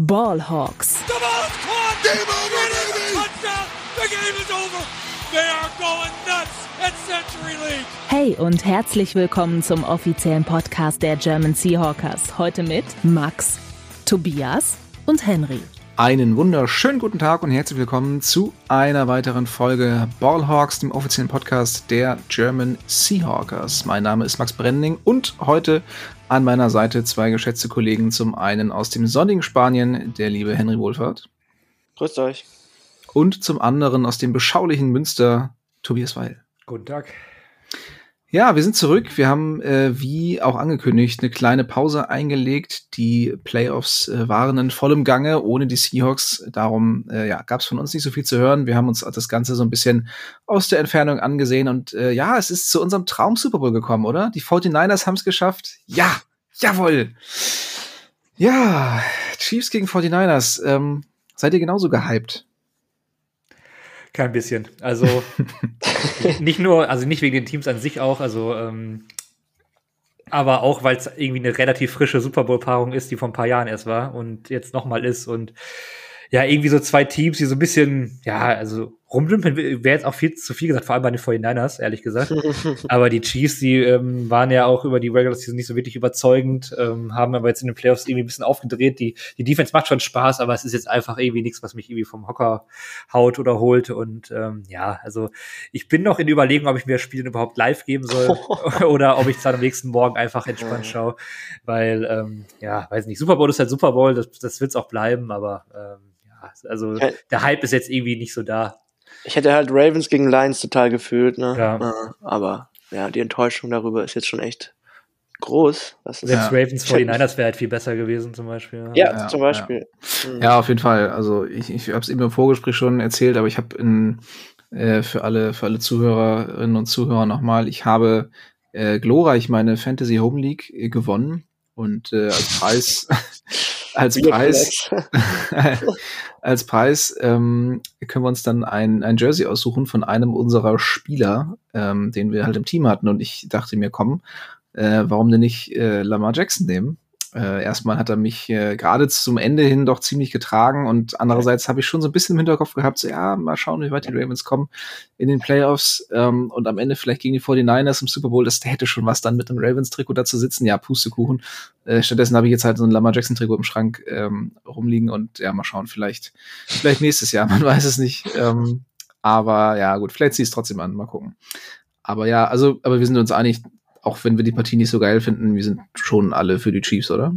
Ballhawks. The ball is caught. Game over, baby. Touchdown. The game is over. They are going nuts at Century League. Hey und herzlich willkommen zum offiziellen Podcast der German Seahawkers. Heute mit Max, Tobias und Henry. Einen wunderschönen guten Tag und herzlich willkommen zu einer weiteren Folge Ballhawks, dem offiziellen Podcast der German Seahawkers. Mein Name ist Max Brending und heute an meiner Seite zwei geschätzte Kollegen. Zum einen aus dem sonnigen Spanien, der liebe Henry Wohlfahrt. Grüßt euch. Und zum anderen aus dem beschaulichen Münster, Tobias Weil. Guten Tag. Ja, wir sind zurück. Wir haben, äh, wie auch angekündigt, eine kleine Pause eingelegt. Die Playoffs äh, waren in vollem Gange, ohne die Seahawks. Darum äh, ja, gab es von uns nicht so viel zu hören. Wir haben uns das Ganze so ein bisschen aus der Entfernung angesehen. Und äh, ja, es ist zu unserem Traum Super Bowl gekommen, oder? Die 49ers haben es geschafft. Ja, jawohl. Ja, Chiefs gegen 49ers. Ähm, seid ihr genauso gehypt? Kein bisschen. Also nicht nur, also nicht wegen den Teams an sich auch, also ähm, aber auch, weil es irgendwie eine relativ frische Super Bowl-Paarung ist, die vor ein paar Jahren erst war und jetzt nochmal ist und ja, irgendwie so zwei Teams, die so ein bisschen, ja, also rumdümpeln wäre jetzt auch viel zu viel gesagt, vor allem bei den 49ers, ehrlich gesagt. aber die Chiefs, die ähm, waren ja auch über die Regular Season nicht so wirklich überzeugend, ähm, haben aber jetzt in den Playoffs irgendwie ein bisschen aufgedreht. Die, die Defense macht schon Spaß, aber es ist jetzt einfach irgendwie nichts, was mich irgendwie vom Hocker haut oder holt. Und ähm, ja, also ich bin noch in Überlegung, ob ich mir das Spiel überhaupt live geben soll oder ob ich es dann am nächsten Morgen einfach entspannt schaue. Weil, ähm, ja, weiß nicht, Super Bowl ist halt Super Bowl, das, das wird es auch bleiben, aber ähm, also der Hype ist jetzt irgendwie nicht so da. Ich hätte halt Ravens gegen Lions total gefühlt, ne? Ja. Aber ja, die Enttäuschung darüber ist jetzt schon echt groß. Das Selbst ja. Ravens 49ers wäre halt viel besser gewesen, zum Beispiel. Ja, ja zum Beispiel. Ja, mhm. ja, auf jeden Fall. Also ich, ich habe es eben im Vorgespräch schon erzählt, aber ich habe in äh, für alle für alle Zuhörerinnen und Zuhörer nochmal, ich habe äh, glorreich meine Fantasy Home League äh, gewonnen und äh, als Preis als Preis als Preis ähm, können wir uns dann ein, ein Jersey aussuchen von einem unserer Spieler, ähm, den wir halt im Team hatten und ich dachte mir, komm, äh, warum denn nicht äh, Lamar Jackson nehmen? Äh, erstmal hat er mich äh, gerade zum Ende hin doch ziemlich getragen und andererseits habe ich schon so ein bisschen im Hinterkopf gehabt, so ja, mal schauen, wie weit die Ravens kommen in den Playoffs ähm, und am Ende vielleicht gegen die 49ers im Super Bowl, das hätte schon was dann mit einem Ravens-Trikot da zu sitzen, ja, Pustekuchen. Äh, stattdessen habe ich jetzt halt so ein Lamar Jackson-Trikot im Schrank ähm, rumliegen und ja, mal schauen, vielleicht, vielleicht nächstes Jahr, man weiß es nicht. Ähm, aber ja, gut, vielleicht zieh es trotzdem an, mal gucken. Aber ja, also, aber wir sind uns einig, auch wenn wir die Partie nicht so geil finden, wir sind schon alle für die Chiefs, oder?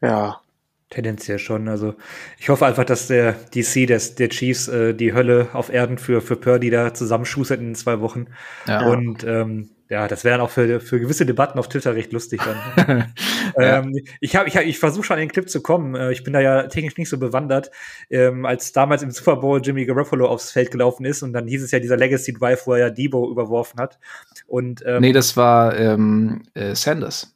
Ja. Tendenziell schon. Also ich hoffe einfach, dass der DC des, der Chiefs äh, die Hölle auf Erden für, für Purdy da zusammenschustert in zwei Wochen. Ja. Und ähm, ja, das wäre auch für, für gewisse Debatten auf Twitter recht lustig dann. ja. ähm, ich habe, ich, hab, ich versuche schon an den Clip zu kommen. Äh, ich bin da ja technisch nicht so bewandert. Ähm, als damals im Super Bowl Jimmy Garoppolo aufs Feld gelaufen ist und dann hieß es ja dieser Legacy Drive, wo er ja Debo überworfen hat. Und ähm, nee, das war ähm, äh, Sanders.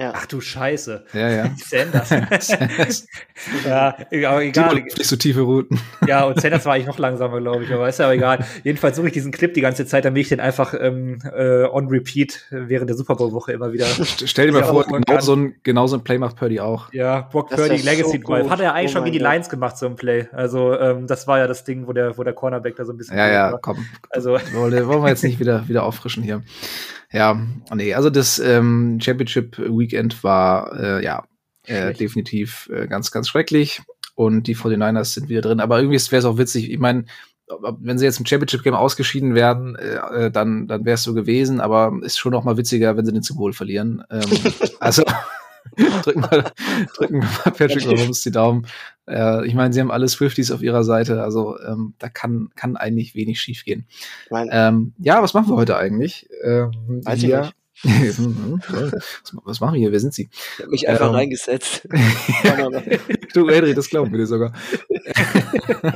Ja. Ach du Scheiße. Ja, ja. Sanders. Sanders. ja, aber egal. Nicht so tiefe Routen. Ja, und Sanders war ich noch langsamer, glaube ich, aber ist ja aber egal. Jedenfalls suche ich diesen Clip die ganze Zeit, damit ich den einfach ähm, äh, on repeat während der Super Bowl-Woche immer wieder. Stell dir mal vor, genau so, ein, genau so ein Play macht Purdy auch. Ja, Brock Purdy, Legacy so Drive. Hat er eigentlich oh schon wie die Lions gemacht, so ein Play. Also, ähm, das war ja das Ding, wo der, wo der Cornerback da so ein bisschen. Ja, ja, war. komm. Also. Wollen wir jetzt nicht wieder, wieder auffrischen hier. Ja, nee, also das ähm, Championship Weekend war äh, ja äh, definitiv äh, ganz, ganz schrecklich. Und die 49ers sind wieder drin. Aber irgendwie wäre es auch witzig. Ich meine, wenn sie jetzt im Championship Game ausgeschieden werden, äh, äh dann, dann wäre es so gewesen. Aber ist schon noch mal witziger, wenn sie den Bowl verlieren. Ähm, also drücken wir, drücken wir mal Patrick Mahomes die Daumen. Äh, ich meine, sie haben alle Swifties auf ihrer Seite, also ähm, da kann, kann eigentlich wenig schief gehen. Ähm, ja, was machen wir heute eigentlich? Ähm, Weiß ich nicht. was, machen wir hier? Wer sind Sie? Ich habe mich einfach ähm, reingesetzt. du, Henry, das glauben wir dir sogar.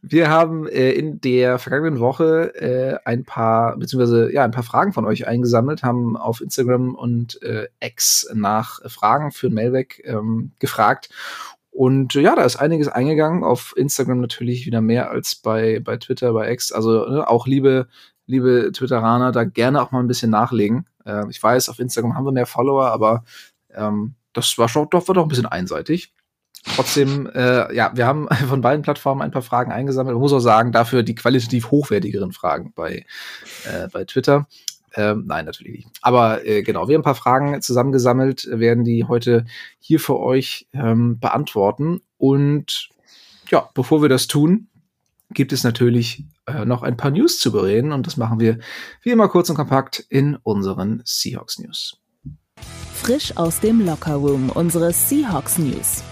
wir haben äh, in der vergangenen Woche äh, ein paar, beziehungsweise ja, ein paar Fragen von euch eingesammelt, haben auf Instagram und äh, X nach Fragen für Mailback ähm, gefragt. Und ja, da ist einiges eingegangen. Auf Instagram natürlich wieder mehr als bei, bei Twitter, bei X. Also ne, auch liebe liebe Twitteraner, da gerne auch mal ein bisschen nachlegen. Äh, ich weiß, auf Instagram haben wir mehr Follower, aber ähm, das war schon doch, war doch ein bisschen einseitig. Trotzdem, äh, ja, wir haben von beiden Plattformen ein paar Fragen eingesammelt. Man muss auch sagen, dafür die qualitativ hochwertigeren Fragen bei, äh, bei Twitter. Ähm, nein, natürlich nicht. Aber äh, genau, wir haben ein paar Fragen zusammengesammelt, werden die heute hier für euch ähm, beantworten. Und ja, bevor wir das tun, gibt es natürlich äh, noch ein paar News zu bereden. Und das machen wir wie immer kurz und kompakt in unseren Seahawks News. Frisch aus dem Lockerroom, unsere Seahawks News.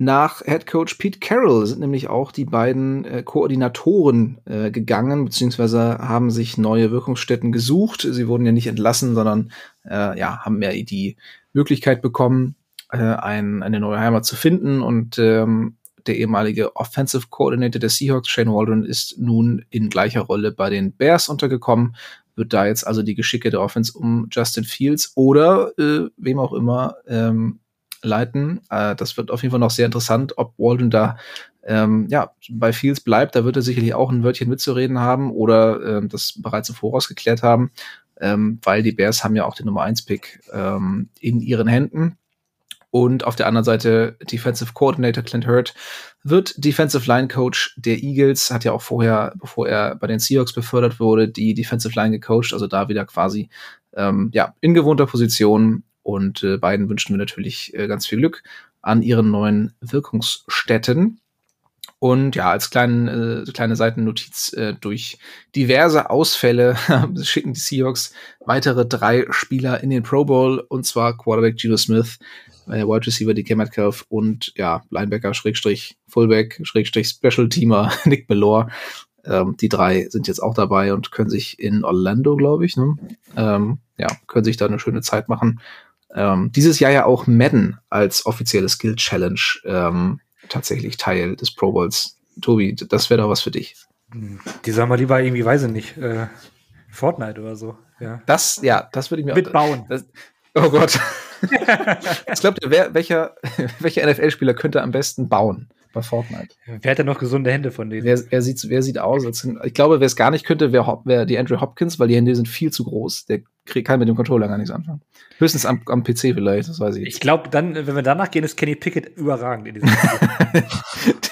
Nach Head Coach Pete Carroll sind nämlich auch die beiden äh, Koordinatoren äh, gegangen, beziehungsweise haben sich neue Wirkungsstätten gesucht. Sie wurden ja nicht entlassen, sondern äh, ja, haben ja die Möglichkeit bekommen, äh, ein, eine neue Heimat zu finden. Und ähm, der ehemalige Offensive Coordinator der Seahawks, Shane Waldron, ist nun in gleicher Rolle bei den Bears untergekommen. Wird da jetzt also die Geschicke der Offense um Justin Fields oder äh, wem auch immer ähm, leiten. Äh, das wird auf jeden Fall noch sehr interessant, ob Walden da ähm, ja, bei Fields bleibt. Da wird er sicherlich auch ein Wörtchen mitzureden haben oder ähm, das bereits im Voraus geklärt haben, ähm, weil die Bears haben ja auch den Nummer 1-Pick ähm, in ihren Händen. Und auf der anderen Seite Defensive Coordinator Clint Hurt wird Defensive Line Coach der Eagles, hat ja auch vorher, bevor er bei den Seahawks befördert wurde, die Defensive Line gecoacht, also da wieder quasi ähm, ja, in gewohnter Position und äh, beiden wünschen wir natürlich äh, ganz viel Glück an ihren neuen Wirkungsstätten. Und ja, als kleinen, äh, kleine Seitennotiz äh, durch diverse Ausfälle schicken die Seahawks weitere drei Spieler in den Pro Bowl, und zwar Quarterback Gino Smith, äh, Wide Receiver DK Metcalf und ja, Linebacker Schrägstrich Fullback Schrägstrich Special Teamer Nick Bellore. Ähm, die drei sind jetzt auch dabei und können sich in Orlando, glaube ich, ne? ähm, ja, können sich da eine schöne Zeit machen ähm, dieses Jahr ja auch Madden als offizielle Skill Challenge ähm, tatsächlich Teil des Pro Bowls. Tobi, das wäre doch was für dich. Die sagen mal lieber irgendwie, weiß ich nicht, äh, Fortnite oder so. Ja. Das, ja, das würde ich mir Mitbauen. Das, oh Gott. Was glaubt ihr, wer, welcher, welcher NFL-Spieler könnte am besten bauen? Bei Fortnite. Wer hat denn noch gesunde Hände von denen? Wer, wer, sieht, wer sieht aus? Als, ich glaube, wer es gar nicht könnte, wäre wär die Andrew Hopkins, weil die Hände sind viel zu groß. Der kann mit dem Controller gar nichts anfangen. Höchstens am, am PC vielleicht, das weiß ich. Ich glaube, dann, wenn wir danach gehen, ist Kenny Pickett überragend in diesem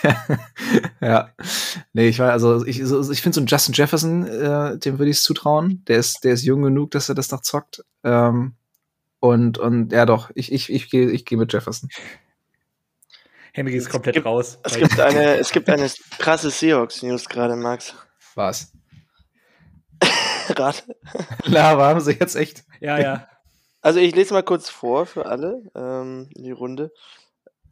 der, Ja. Nee, ich war, also ich, ich finde so einen Justin Jefferson, äh, dem würde ich es zutrauen. Der ist, der ist jung genug, dass er das noch zockt. Ähm, und, und ja doch, ich, ich, ich gehe ich geh mit Jefferson. Henry ist komplett gibt, raus. Es gibt, eine, es gibt eine krasse Seahawks-News gerade, Max. Was? Rat. Lava haben sie jetzt echt. Ja, ja. Also ich lese mal kurz vor für alle ähm, in die Runde.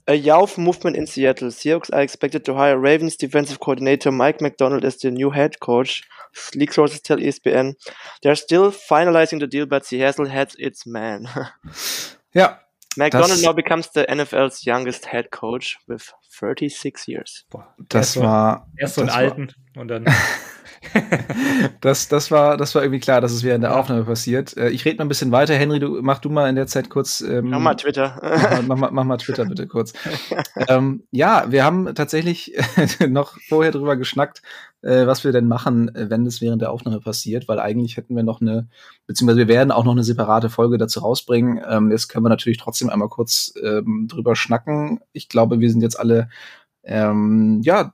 A Youth movement in Seattle. Seahawks are expected to hire Ravens defensive coordinator Mike McDonald as the new head coach. League sources tell ESPN. They're still finalizing the deal, but Seattle has its man. ja, McDonald das, now becomes the NFL's youngest head coach with 36 years. Boah, das war. Erst so einen alten und dann. das, das, war, das war irgendwie klar, dass es während der Aufnahme passiert. Äh, ich rede mal ein bisschen weiter. Henry, du, mach du mal in der Zeit kurz. Ähm, mach mal Twitter. mach, mach, mach, mal Twitter bitte kurz. ähm, ja, wir haben tatsächlich noch vorher drüber geschnackt, äh, was wir denn machen, wenn es während der Aufnahme passiert, weil eigentlich hätten wir noch eine, beziehungsweise wir werden auch noch eine separate Folge dazu rausbringen. Ähm, jetzt können wir natürlich trotzdem einmal kurz ähm, drüber schnacken. Ich glaube, wir sind jetzt alle ähm, ja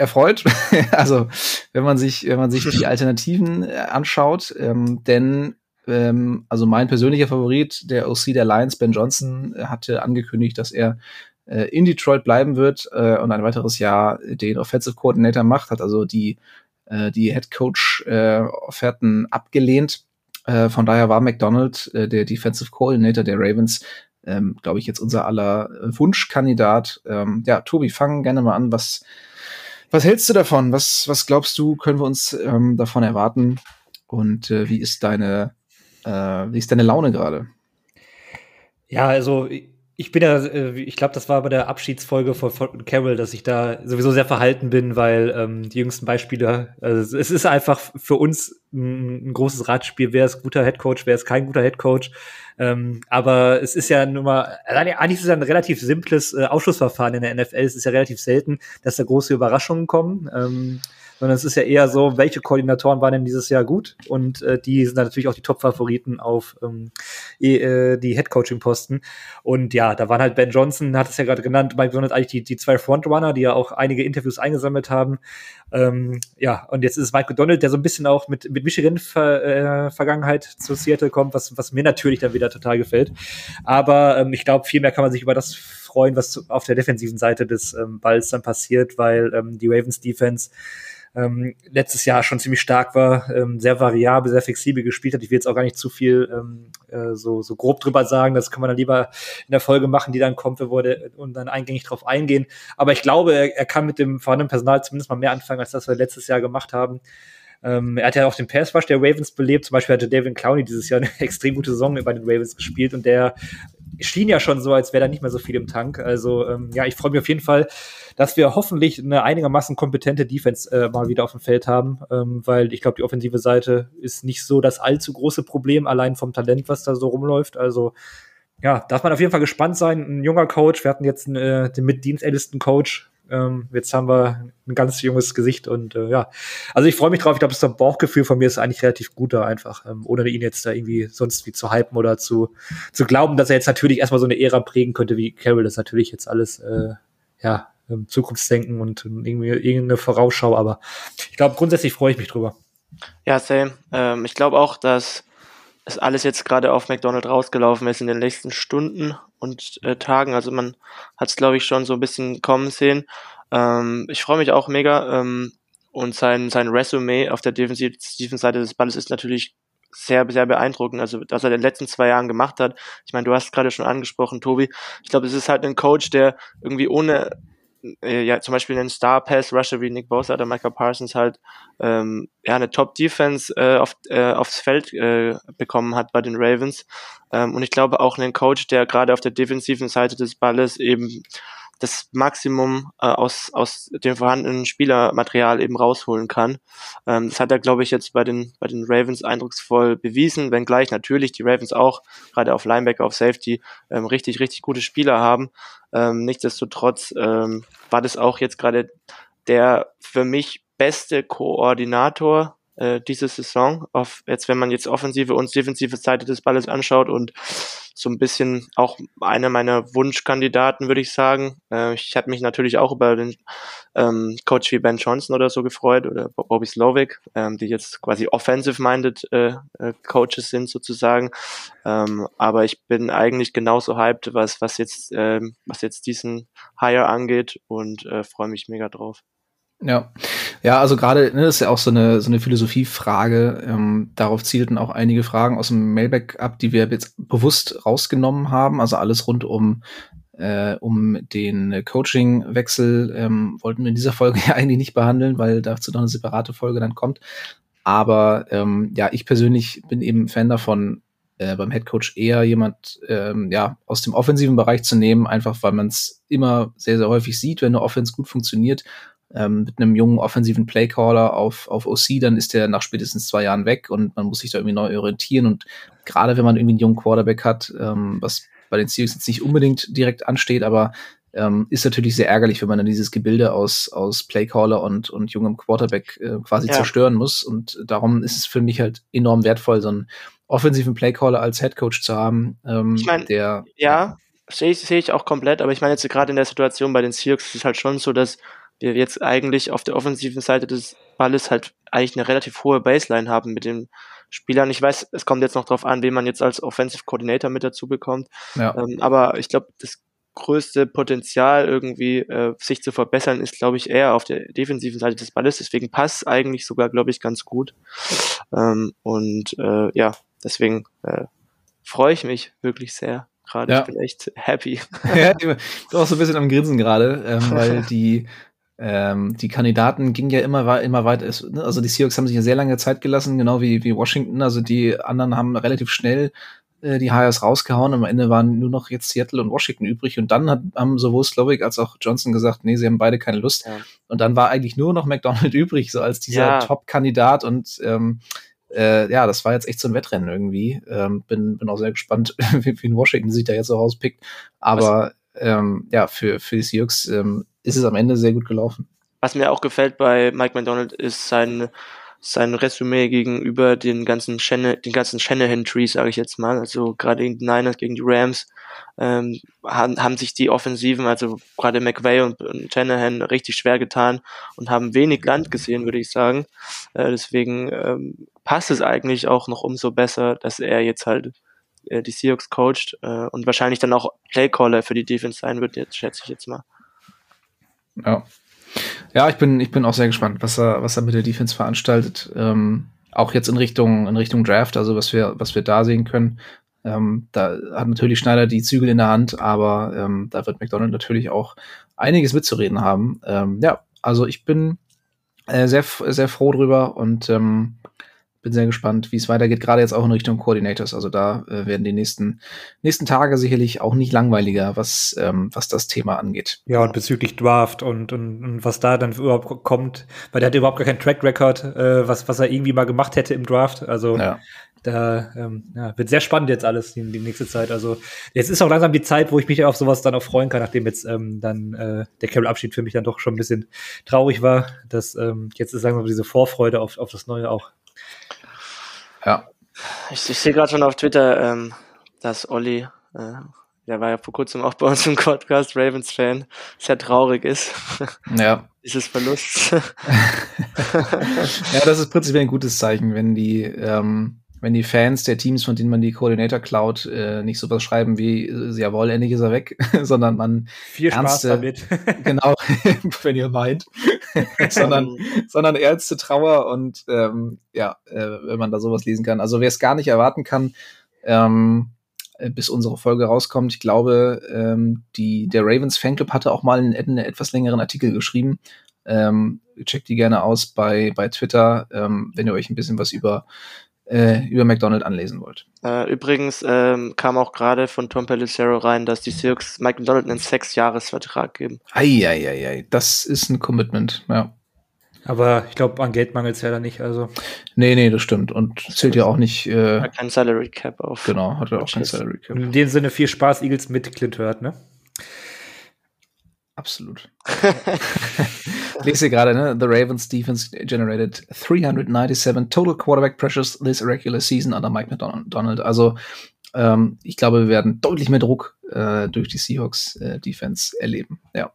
erfreut. also wenn man sich, wenn man sich die Alternativen äh, anschaut, ähm, denn ähm, also mein persönlicher Favorit, der OC der Lions, Ben Johnson, hatte angekündigt, dass er äh, in Detroit bleiben wird äh, und ein weiteres Jahr den Offensive Coordinator macht, hat also die, äh, die Head Coach äh, Offerten abgelehnt. Äh, von daher war McDonald, äh, der Defensive Coordinator der Ravens, ähm, glaube ich, jetzt unser aller Wunschkandidat. Ähm, ja, Tobi, fang gerne mal an. Was, was hältst du davon? Was, was glaubst du, können wir uns ähm, davon erwarten? Und äh, wie ist deine, äh, wie ist deine Laune gerade? Ja, also ich bin ja, äh, ich glaube, das war bei der Abschiedsfolge von, Carol, dass ich da sowieso sehr verhalten bin, weil ähm, die jüngsten Beispiele, also es ist einfach für uns ein, ein großes Ratspiel, wer ist guter Headcoach, wer ist kein guter Headcoach. Ähm, aber es ist ja nun mal, eigentlich ist es ein relativ simples äh, Ausschlussverfahren in der NFL. Es ist ja relativ selten, dass da große Überraschungen kommen. Ähm, sondern es ist ja eher so, welche Koordinatoren waren denn dieses Jahr gut? Und äh, die sind natürlich auch die Top-Favoriten auf ähm, äh, die Head-Coaching-Posten. Und ja, da waren halt Ben Johnson, hat es ja gerade genannt, Mike Donald eigentlich die, die zwei Frontrunner, die ja auch einige Interviews eingesammelt haben. Ähm, ja, und jetzt ist es Mike Donald, der so ein bisschen auch mit, mit Michigan-Vergangenheit äh, zu Seattle kommt, was, was mir natürlich dann wieder total gefällt. Aber ähm, ich glaube, viel mehr kann man sich über das freuen, was auf der defensiven Seite des ähm, Balls dann passiert, weil ähm, die Ravens Defense ähm, letztes Jahr schon ziemlich stark war, ähm, sehr variabel, sehr flexibel gespielt hat. Ich will jetzt auch gar nicht zu viel ähm, äh, so, so grob drüber sagen, das kann man dann lieber in der Folge machen, die dann kommt, wo wir und dann eingängig drauf eingehen. Aber ich glaube, er, er kann mit dem vorhandenen Personal zumindest mal mehr anfangen, als das wir letztes Jahr gemacht haben. Ähm, er hat ja auch den Pass Rush der Ravens belebt. Zum Beispiel hatte David Clowney dieses Jahr eine extrem gute Saison bei den Ravens gespielt und der schien ja schon so, als wäre da nicht mehr so viel im Tank. Also ähm, ja, ich freue mich auf jeden Fall, dass wir hoffentlich eine einigermaßen kompetente Defense äh, mal wieder auf dem Feld haben, ähm, weil ich glaube, die offensive Seite ist nicht so das allzu große Problem, allein vom Talent, was da so rumläuft. Also ja, darf man auf jeden Fall gespannt sein. Ein junger Coach, wir hatten jetzt äh, den mit dienstältesten Coach ähm, jetzt haben wir ein ganz junges Gesicht und äh, ja, also ich freue mich drauf. Ich glaube, das Bauchgefühl von mir ist eigentlich relativ gut da einfach, ähm, ohne ihn jetzt da irgendwie sonst wie zu hypen oder zu, zu glauben, dass er jetzt natürlich erstmal so eine Ära prägen könnte wie Carol. Das ist natürlich jetzt alles, äh, ja, Zukunftsdenken und irgendwie irgendeine Vorausschau, aber ich glaube, grundsätzlich freue ich mich drüber. Ja, same. Ähm, ich glaube auch, dass es alles jetzt gerade auf McDonald's rausgelaufen ist in den nächsten Stunden und äh, Tagen. Also man hat es, glaube ich, schon so ein bisschen kommen sehen. Ähm, ich freue mich auch mega. Ähm, und sein, sein Resümee auf der defensiven Seite des Balles ist natürlich sehr, sehr beeindruckend. Also, was er in den letzten zwei Jahren gemacht hat. Ich meine, du hast gerade schon angesprochen, Tobi. Ich glaube, es ist halt ein Coach, der irgendwie ohne äh, ja, zum Beispiel einen Star Pass Rusher wie Nick Bosa oder Michael Parsons halt ähm, ja eine Top Defense äh, auf, äh, aufs Feld äh, bekommen hat bei den Ravens. Ähm, und ich glaube auch einen Coach, der gerade auf der defensiven Seite des Balles eben das Maximum äh, aus, aus dem vorhandenen Spielermaterial eben rausholen kann. Ähm, das hat er, glaube ich, jetzt bei den, bei den Ravens eindrucksvoll bewiesen, wenngleich natürlich die Ravens auch gerade auf Linebacker, auf Safety ähm, richtig, richtig gute Spieler haben. Ähm, nichtsdestotrotz ähm, war das auch jetzt gerade der für mich beste Koordinator äh, diese Saison. Auf, jetzt, wenn man jetzt offensive und defensive Seite des Balles anschaut und so ein bisschen auch einer meiner Wunschkandidaten, würde ich sagen. Äh, ich hatte mich natürlich auch über den ähm, Coach wie Ben Johnson oder so gefreut oder Bobby Slovic, ähm, die jetzt quasi offensive-minded äh, äh, Coaches sind sozusagen. Ähm, aber ich bin eigentlich genauso hyped, was, was jetzt, ähm, was jetzt diesen Hire angeht und äh, freue mich mega drauf. Ja, ja, also gerade ne, das ist ja auch so eine so eine Philosophiefrage. Ähm, darauf zielten auch einige Fragen aus dem Mailback ab, die wir jetzt bewusst rausgenommen haben. Also alles rund um äh, um den Coaching-Wechsel ähm, wollten wir in dieser Folge ja eigentlich nicht behandeln, weil dazu noch eine separate Folge dann kommt. Aber ähm, ja, ich persönlich bin eben Fan davon, äh, beim Headcoach eher jemand ähm, ja aus dem offensiven Bereich zu nehmen, einfach weil man es immer sehr sehr häufig sieht, wenn eine Offense gut funktioniert ähm, mit einem jungen offensiven Playcaller auf, auf OC, dann ist der nach spätestens zwei Jahren weg und man muss sich da irgendwie neu orientieren. Und gerade wenn man irgendwie einen jungen Quarterback hat, ähm, was bei den Seahawks jetzt nicht unbedingt direkt ansteht, aber ähm, ist natürlich sehr ärgerlich, wenn man dann dieses Gebilde aus, aus Playcaller und, und jungem Quarterback äh, quasi ja. zerstören muss. Und darum ist es für mich halt enorm wertvoll, so einen offensiven Playcaller als Headcoach zu haben. Ähm, ich mein, der ja, sehe ich, seh ich auch komplett, aber ich meine jetzt gerade in der Situation bei den Seahawks ist es halt schon so, dass wir jetzt eigentlich auf der offensiven Seite des Balles halt eigentlich eine relativ hohe Baseline haben mit den Spielern. Ich weiß, es kommt jetzt noch drauf an, wen man jetzt als Offensive Coordinator mit dazu bekommt. Ja. Ähm, aber ich glaube, das größte Potenzial irgendwie äh, sich zu verbessern ist, glaube ich, eher auf der defensiven Seite des Balles. Deswegen passt eigentlich sogar, glaube ich, ganz gut. Ähm, und äh, ja, deswegen äh, freue ich mich wirklich sehr gerade. Ja. Ich bin echt happy. ja, ich bin auch so ein bisschen am Grinsen gerade, ähm, weil die ähm, die Kandidaten gingen ja immer, immer weiter. Ne? Also die Seahawks haben sich ja sehr lange Zeit gelassen, genau wie, wie Washington. Also die anderen haben relativ schnell äh, die Hires rausgehauen. Am Ende waren nur noch jetzt Seattle und Washington übrig. Und dann hat, haben sowohl Slovic als auch Johnson gesagt, nee, sie haben beide keine Lust. Ja. Und dann war eigentlich nur noch McDonald übrig, so als dieser ja. Top-Kandidat. Und ähm, äh, ja, das war jetzt echt so ein Wettrennen irgendwie. Ähm, bin, bin auch sehr gespannt, wie, wie in Washington sich da jetzt so rauspickt. Aber ähm, ja, für, für die Seahawks ähm, ist es am Ende sehr gut gelaufen. was mir auch gefällt bei Mike McDonald ist sein sein Resümee gegenüber den ganzen Shanahan, den ganzen Shanahan Trees, sage ich jetzt mal, also gerade gegen die Niners, gegen die Rams, ähm, haben, haben sich die Offensiven, also gerade McVay und, und Shanahan richtig schwer getan und haben wenig Land gesehen, würde ich sagen. Äh, deswegen ähm, passt es eigentlich auch noch umso besser, dass er jetzt halt äh, die Seahawks coacht äh, und wahrscheinlich dann auch Playcaller für die Defense sein wird, jetzt schätze ich jetzt mal. Ja. Ja, ich bin, ich bin auch sehr gespannt, was er, was er mit der Defense veranstaltet. Ähm, auch jetzt in Richtung, in Richtung Draft, also was wir, was wir da sehen können. Ähm, da hat natürlich Schneider die Zügel in der Hand, aber ähm, da wird McDonald natürlich auch einiges mitzureden haben. Ähm, ja, also ich bin äh, sehr, sehr froh drüber und ähm, bin sehr gespannt, wie es weitergeht, gerade jetzt auch in Richtung Coordinators. Also da äh, werden die nächsten, nächsten Tage sicherlich auch nicht langweiliger, was, ähm, was das Thema angeht. Ja, und bezüglich Draft und, und, und was da dann überhaupt kommt, weil der hat überhaupt gar keinen Track Record, äh, was, was er irgendwie mal gemacht hätte im Draft. Also ja. da ähm, ja, wird sehr spannend jetzt alles die, die nächste Zeit. Also jetzt ist auch langsam die Zeit, wo ich mich auf sowas dann auch freuen kann, nachdem jetzt ähm, dann äh, der Carol-Abschied für mich dann doch schon ein bisschen traurig war. Dass ähm, jetzt ist langsam diese Vorfreude auf, auf das Neue auch. Ja. Ich, ich sehe gerade schon auf Twitter, ähm, dass Olli, äh, der war ja vor kurzem auch bei uns im Podcast, Ravens-Fan, sehr traurig ist. Ja. Dieses Verlust. ja, das ist prinzipiell ein gutes Zeichen, wenn die, ähm, wenn die Fans der Teams, von denen man die Coordinator klaut, äh, nicht sowas schreiben wie, äh, jawohl, endlich ist er weg, sondern man viel Spaß damit. genau, wenn ihr meint, sondern, sondern ernste Trauer und ähm, ja, äh, wenn man da sowas lesen kann. Also wer es gar nicht erwarten kann, ähm, äh, bis unsere Folge rauskommt, ich glaube, ähm, die, der Ravens Fanclub hatte auch mal einen, einen etwas längeren Artikel geschrieben. Ähm, checkt die gerne aus bei, bei Twitter, ähm, wenn ihr euch ein bisschen was über äh, über McDonald anlesen wollt. Äh, übrigens ähm, kam auch gerade von Tom Pellicero rein, dass die Seahawks Mike McDonald einen Sechs-Jahres-Vertrag geben. Eieiei, das ist ein Commitment, ja. Aber ich glaube, an Geld mangelt es ja da nicht, also. Nee, nee, das stimmt. Und zählt ja auch nicht. Äh, hat kein Salary Cap auf. Genau, hat er auch kein Salary Cap. In dem Sinne viel Spaß, Eagles mit Clint Hurt, ne? Absolut. lese gerade, ne? The Ravens defense generated 397 total quarterback pressures this regular season under Mike McDonald. Also ähm, ich glaube, wir werden deutlich mehr Druck äh, durch die Seahawks äh, Defense erleben. Ja.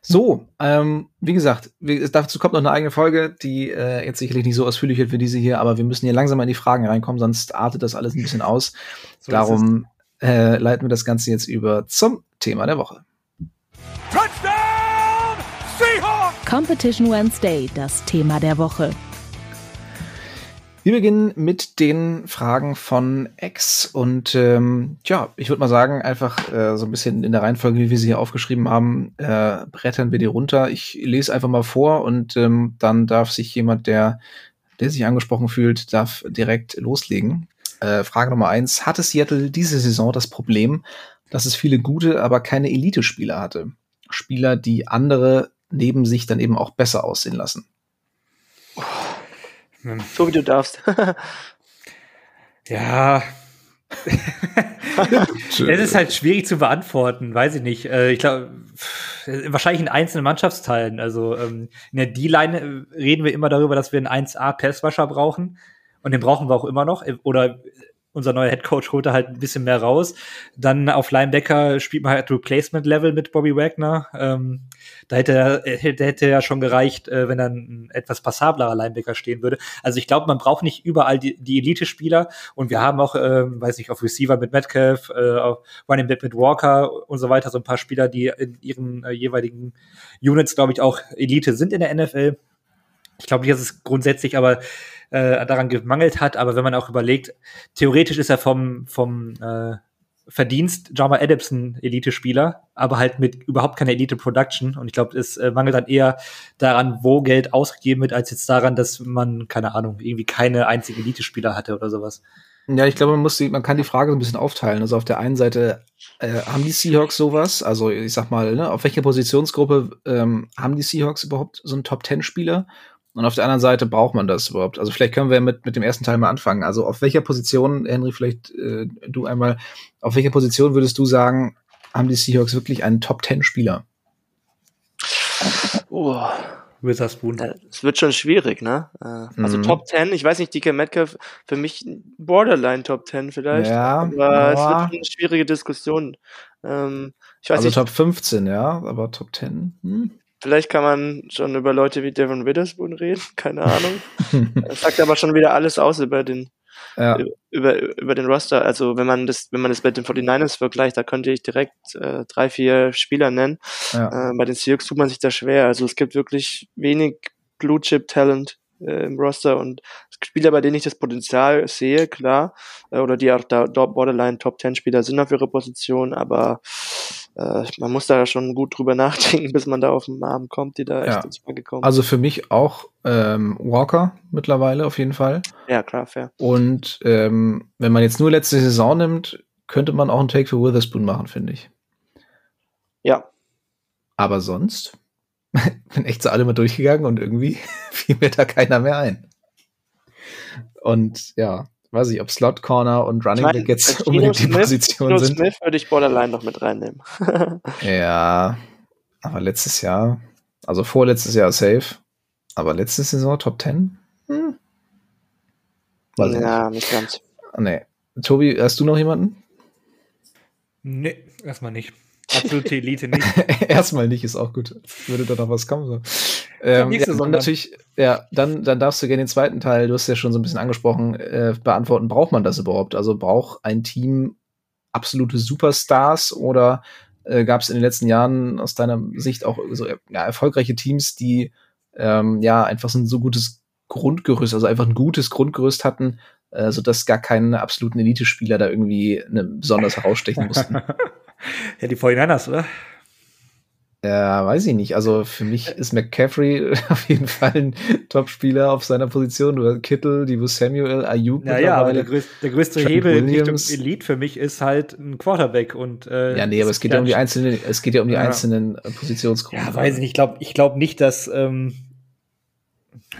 So, ähm, wie gesagt, wie, dazu kommt noch eine eigene Folge, die äh, jetzt sicherlich nicht so ausführlich wird wie diese hier, aber wir müssen hier langsam in die Fragen reinkommen, sonst artet das alles ein bisschen aus. so Darum äh, leiten wir das Ganze jetzt über zum Thema der Woche. Competition Wednesday, das Thema der Woche. Wir beginnen mit den Fragen von X und ähm, ja, ich würde mal sagen, einfach äh, so ein bisschen in der Reihenfolge, wie wir sie hier aufgeschrieben haben, äh, brettern wir die runter. Ich lese einfach mal vor und ähm, dann darf sich jemand, der, der sich angesprochen fühlt, darf direkt loslegen. Äh, Frage Nummer eins: Hatte Seattle diese Saison das Problem, dass es viele gute, aber keine Elite-Spieler hatte? Spieler, die andere neben sich dann eben auch besser aussehen lassen. So wie du darfst. ja. es ist halt schwierig zu beantworten, weiß ich nicht. Äh, ich glaube, wahrscheinlich in einzelnen Mannschaftsteilen. Also ähm, in der D-Line äh, reden wir immer darüber, dass wir einen 1A-Passwascher brauchen. Und den brauchen wir auch immer noch. Oder unser neuer Head Coach holt da halt ein bisschen mehr raus. Dann auf Linebacker spielt man halt Replacement Level mit Bobby Wagner. Ähm, da hätte er hätte, hätte ja schon gereicht, äh, wenn dann ein etwas passablerer Linebacker stehen würde. Also ich glaube, man braucht nicht überall die, die Elite-Spieler und wir haben auch, ähm, weiß nicht, auf Receiver mit Metcalf, äh, auf Running Back mit Walker und so weiter, so ein paar Spieler, die in ihren äh, jeweiligen Units, glaube ich, auch Elite sind in der NFL. Ich glaube nicht, dass es grundsätzlich aber äh, daran gemangelt hat, aber wenn man auch überlegt, theoretisch ist er vom, vom äh, Verdienst Jama Adamson Elite-Spieler, aber halt mit überhaupt keiner Elite-Production. Und ich glaube, es äh, mangelt dann eher daran, wo Geld ausgegeben wird, als jetzt daran, dass man, keine Ahnung, irgendwie keine einzigen Elite-Spieler hatte oder sowas. Ja, ich glaube, man muss die, man kann die Frage so ein bisschen aufteilen. Also auf der einen Seite äh, haben die Seahawks sowas, also ich sag mal, ne, auf welcher Positionsgruppe ähm, haben die Seahawks überhaupt so einen Top Ten Spieler? Und auf der anderen Seite braucht man das überhaupt. Also vielleicht können wir mit, mit dem ersten Teil mal anfangen. Also auf welcher Position, Henry, vielleicht äh, du einmal, auf welcher Position würdest du sagen, haben die Seahawks wirklich einen Top Ten Spieler? Oh, Witherspoon. es wird schon schwierig, ne? Äh, Also Mhm. Top 10, ich weiß nicht, DK Metcalf, für mich Borderline Top 10 vielleicht. Ja, aber es wird schon eine schwierige Diskussion. Ähm, ich weiß Also nicht, Top 15, ja, aber Top 10. Hm? Vielleicht kann man schon über Leute wie Devon Witherspoon reden, keine Ahnung. Das sagt aber schon wieder alles aus über den, ja. über, über den Roster. Also wenn man das, wenn man das mit den 49ers vergleicht, da könnte ich direkt äh, drei, vier Spieler nennen. ja. Äh, bei den Seahawks tut man sich da schwer. Also es gibt wirklich wenig Blue Chip Talent äh, im Roster und Spieler, bei denen ich das Potenzial sehe, klar, äh, oder die auch da dort Borderline Top 10 Spieler sind auf ihre Position, aber äh, man muss da schon gut drüber nachdenken, bis man da auf den Namen kommt, die da echt Ja. ins Frage kommen. Also für mich auch ähm, Walker mittlerweile auf jeden Fall. ja, klar, fair. Und ähm, wenn man jetzt nur letzte Saison nimmt, könnte man auch einen Take für Witherspoon machen, finde ich. Ja, Aber sonst bin echt so alle mal durchgegangen und irgendwie fiel mir da keiner mehr ein. Und ja, weiß ich, ob Slot Corner und Running Ich mein, Back jetzt unbedingt die Smith- Position Geno sind. Smith würde ich Borderline noch mit reinnehmen. Ja, aber letztes Jahr, also vorletztes Jahr safe, aber letzte Saison Top 10? Hm. Weiß ja, nicht ganz. nicht. Nee. Tobi, hast du noch jemanden? Nee, erstmal nicht. Absolute Elite nicht. Erstmal nicht, ist auch gut. Würde da noch was kommen. So. Ähm, nächste ja, Saison dann dann. natürlich, ja, dann, dann darfst du gerne den zweiten Teil, du hast ja schon so ein bisschen angesprochen, äh, beantworten, braucht man das überhaupt? Also braucht ein Team absolute Superstars oder äh, gab es in den letzten Jahren aus deiner Sicht auch so ja, erfolgreiche Teams, die ähm, ja einfach so ein so gutes Grundgerüst, also einfach ein gutes Grundgerüst hatten, äh, sodass gar keine absoluten Elite-Spieler da irgendwie ne, besonders herausstechen mussten? ja, die 49ers, oder? Ja, weiß ich nicht. Also für mich ist McCaffrey auf jeden Fall ein Top-Spieler auf seiner Position. Du hast Kittel, Divo Samuel, Ayuk Ja, ja, aber der, größ der größte Trent Hebel in Williams. Richtung Elite für mich ist halt ein Quarterback und äh, Ja, nee, aber es geht ja um die einzelnen, es geht ja um die Ja. einzelnen äh, Positionsgruppen. Ja, weiß ich nicht. Ich glaube ich glaub nicht, dass ähm,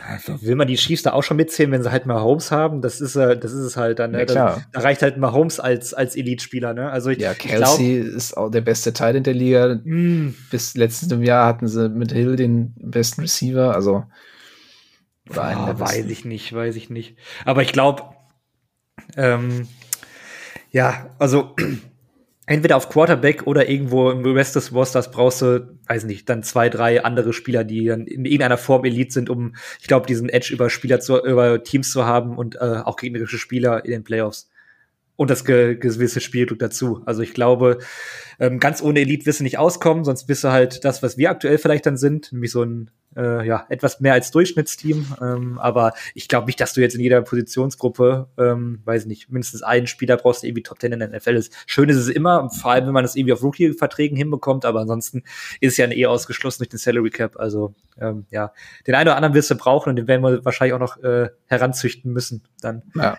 also will man die Chiefs da auch schon mitzählen, wenn sie halt mal Holmes haben. Das ist, äh, das ist es halt dann. Ne? Ja, klar. Da, reicht halt mal Holmes als, als Elite-Spieler. Ne? Also ich, Ja, ich glaub, Kelsey ist auch der beste Teil in der Liga. mh, Bis letztes Jahr hatten sie mit Hill den besten Receiver, also boah, weiß ich nicht, weiß ich nicht. Aber ich glaube, ähm, ja, also entweder auf Quarterback oder irgendwo im Rest des Rosters brauchst du, weiß nicht, dann zwei, drei andere Spieler, die dann in irgendeiner Form Elite sind, um, ich glaube, diesen Edge über Spieler zu, über Teams zu haben und äh, auch gegnerische Spieler in den Playoffs. Und das ge gewisse Spielglück dazu. Also ich glaube, ähm, ganz ohne Elite wirst du nicht auskommen, sonst bist du halt das, was wir aktuell vielleicht dann sind, nämlich so ein äh, ja, etwas mehr als Durchschnittsteam. Ähm, aber ich glaube nicht, dass du jetzt in jeder Positionsgruppe, ähm, weiß nicht, mindestens einen Spieler brauchst, der irgendwie Top 10 in der NFL ist. Schön ist es immer, vor allem wenn man das irgendwie auf Rookie-Verträgen hinbekommt, aber ansonsten ist es ja eh ausgeschlossen durch den Salary Cap. Also ähm, ja, den einen oder anderen wirst du brauchen und den werden wir wahrscheinlich auch noch äh, heranzüchten müssen dann. Ja.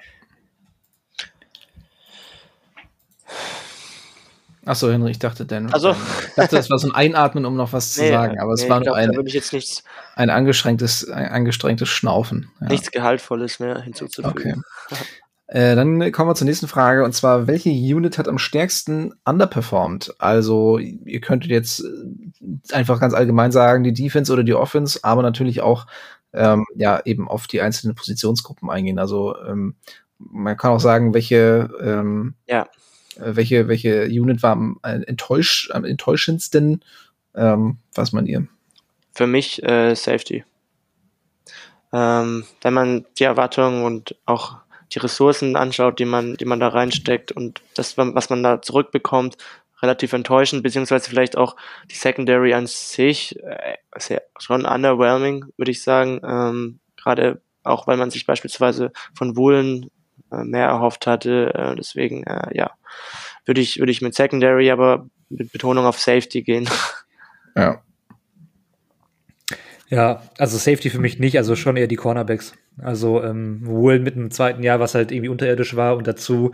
Achso, Henry, ich dachte, Dan. Also- ich dachte, das war so ein Einatmen, um noch was zu sagen, aber es nee, war nur glaub, ein, nichts, ein angestrengtes, ein angestrengtes Schnaufen. Ja. nichts Gehaltvolles mehr hinzuzufügen. Okay. Äh, dann kommen wir zur nächsten Frage und zwar, welche Unit hat am stärksten underperformed? Also, ihr könntet jetzt äh, einfach ganz allgemein sagen, die Defense oder die Offense, aber natürlich auch ähm, ja eben auf die einzelnen Positionsgruppen eingehen. Also ähm, man kann auch sagen, welche ähm, Ja. Äh, welche welche Unit war am äh, enttäusch, am enttäuschendsten? Ähm, was man ihr? Für mich äh, Safety. Ähm, wenn man die Erwartungen und auch die Ressourcen anschaut, die man, die man da reinsteckt und das, was man da zurückbekommt, relativ enttäuschend, beziehungsweise vielleicht auch die Secondary an sich äh, sehr, schon underwhelming, würde ich sagen. Ähm, Gerade auch, weil man sich beispielsweise von Woolen äh, mehr erhofft hatte. Äh, deswegen, ja, würde ich, würde ich mit Secondary, aber mit Betonung auf Safety gehen. Ja. Ja, also Safety für mich nicht, also schon eher die Cornerbacks. Also ähm, Wohl mit dem zweiten Jahr, was halt irgendwie unterirdisch war und dazu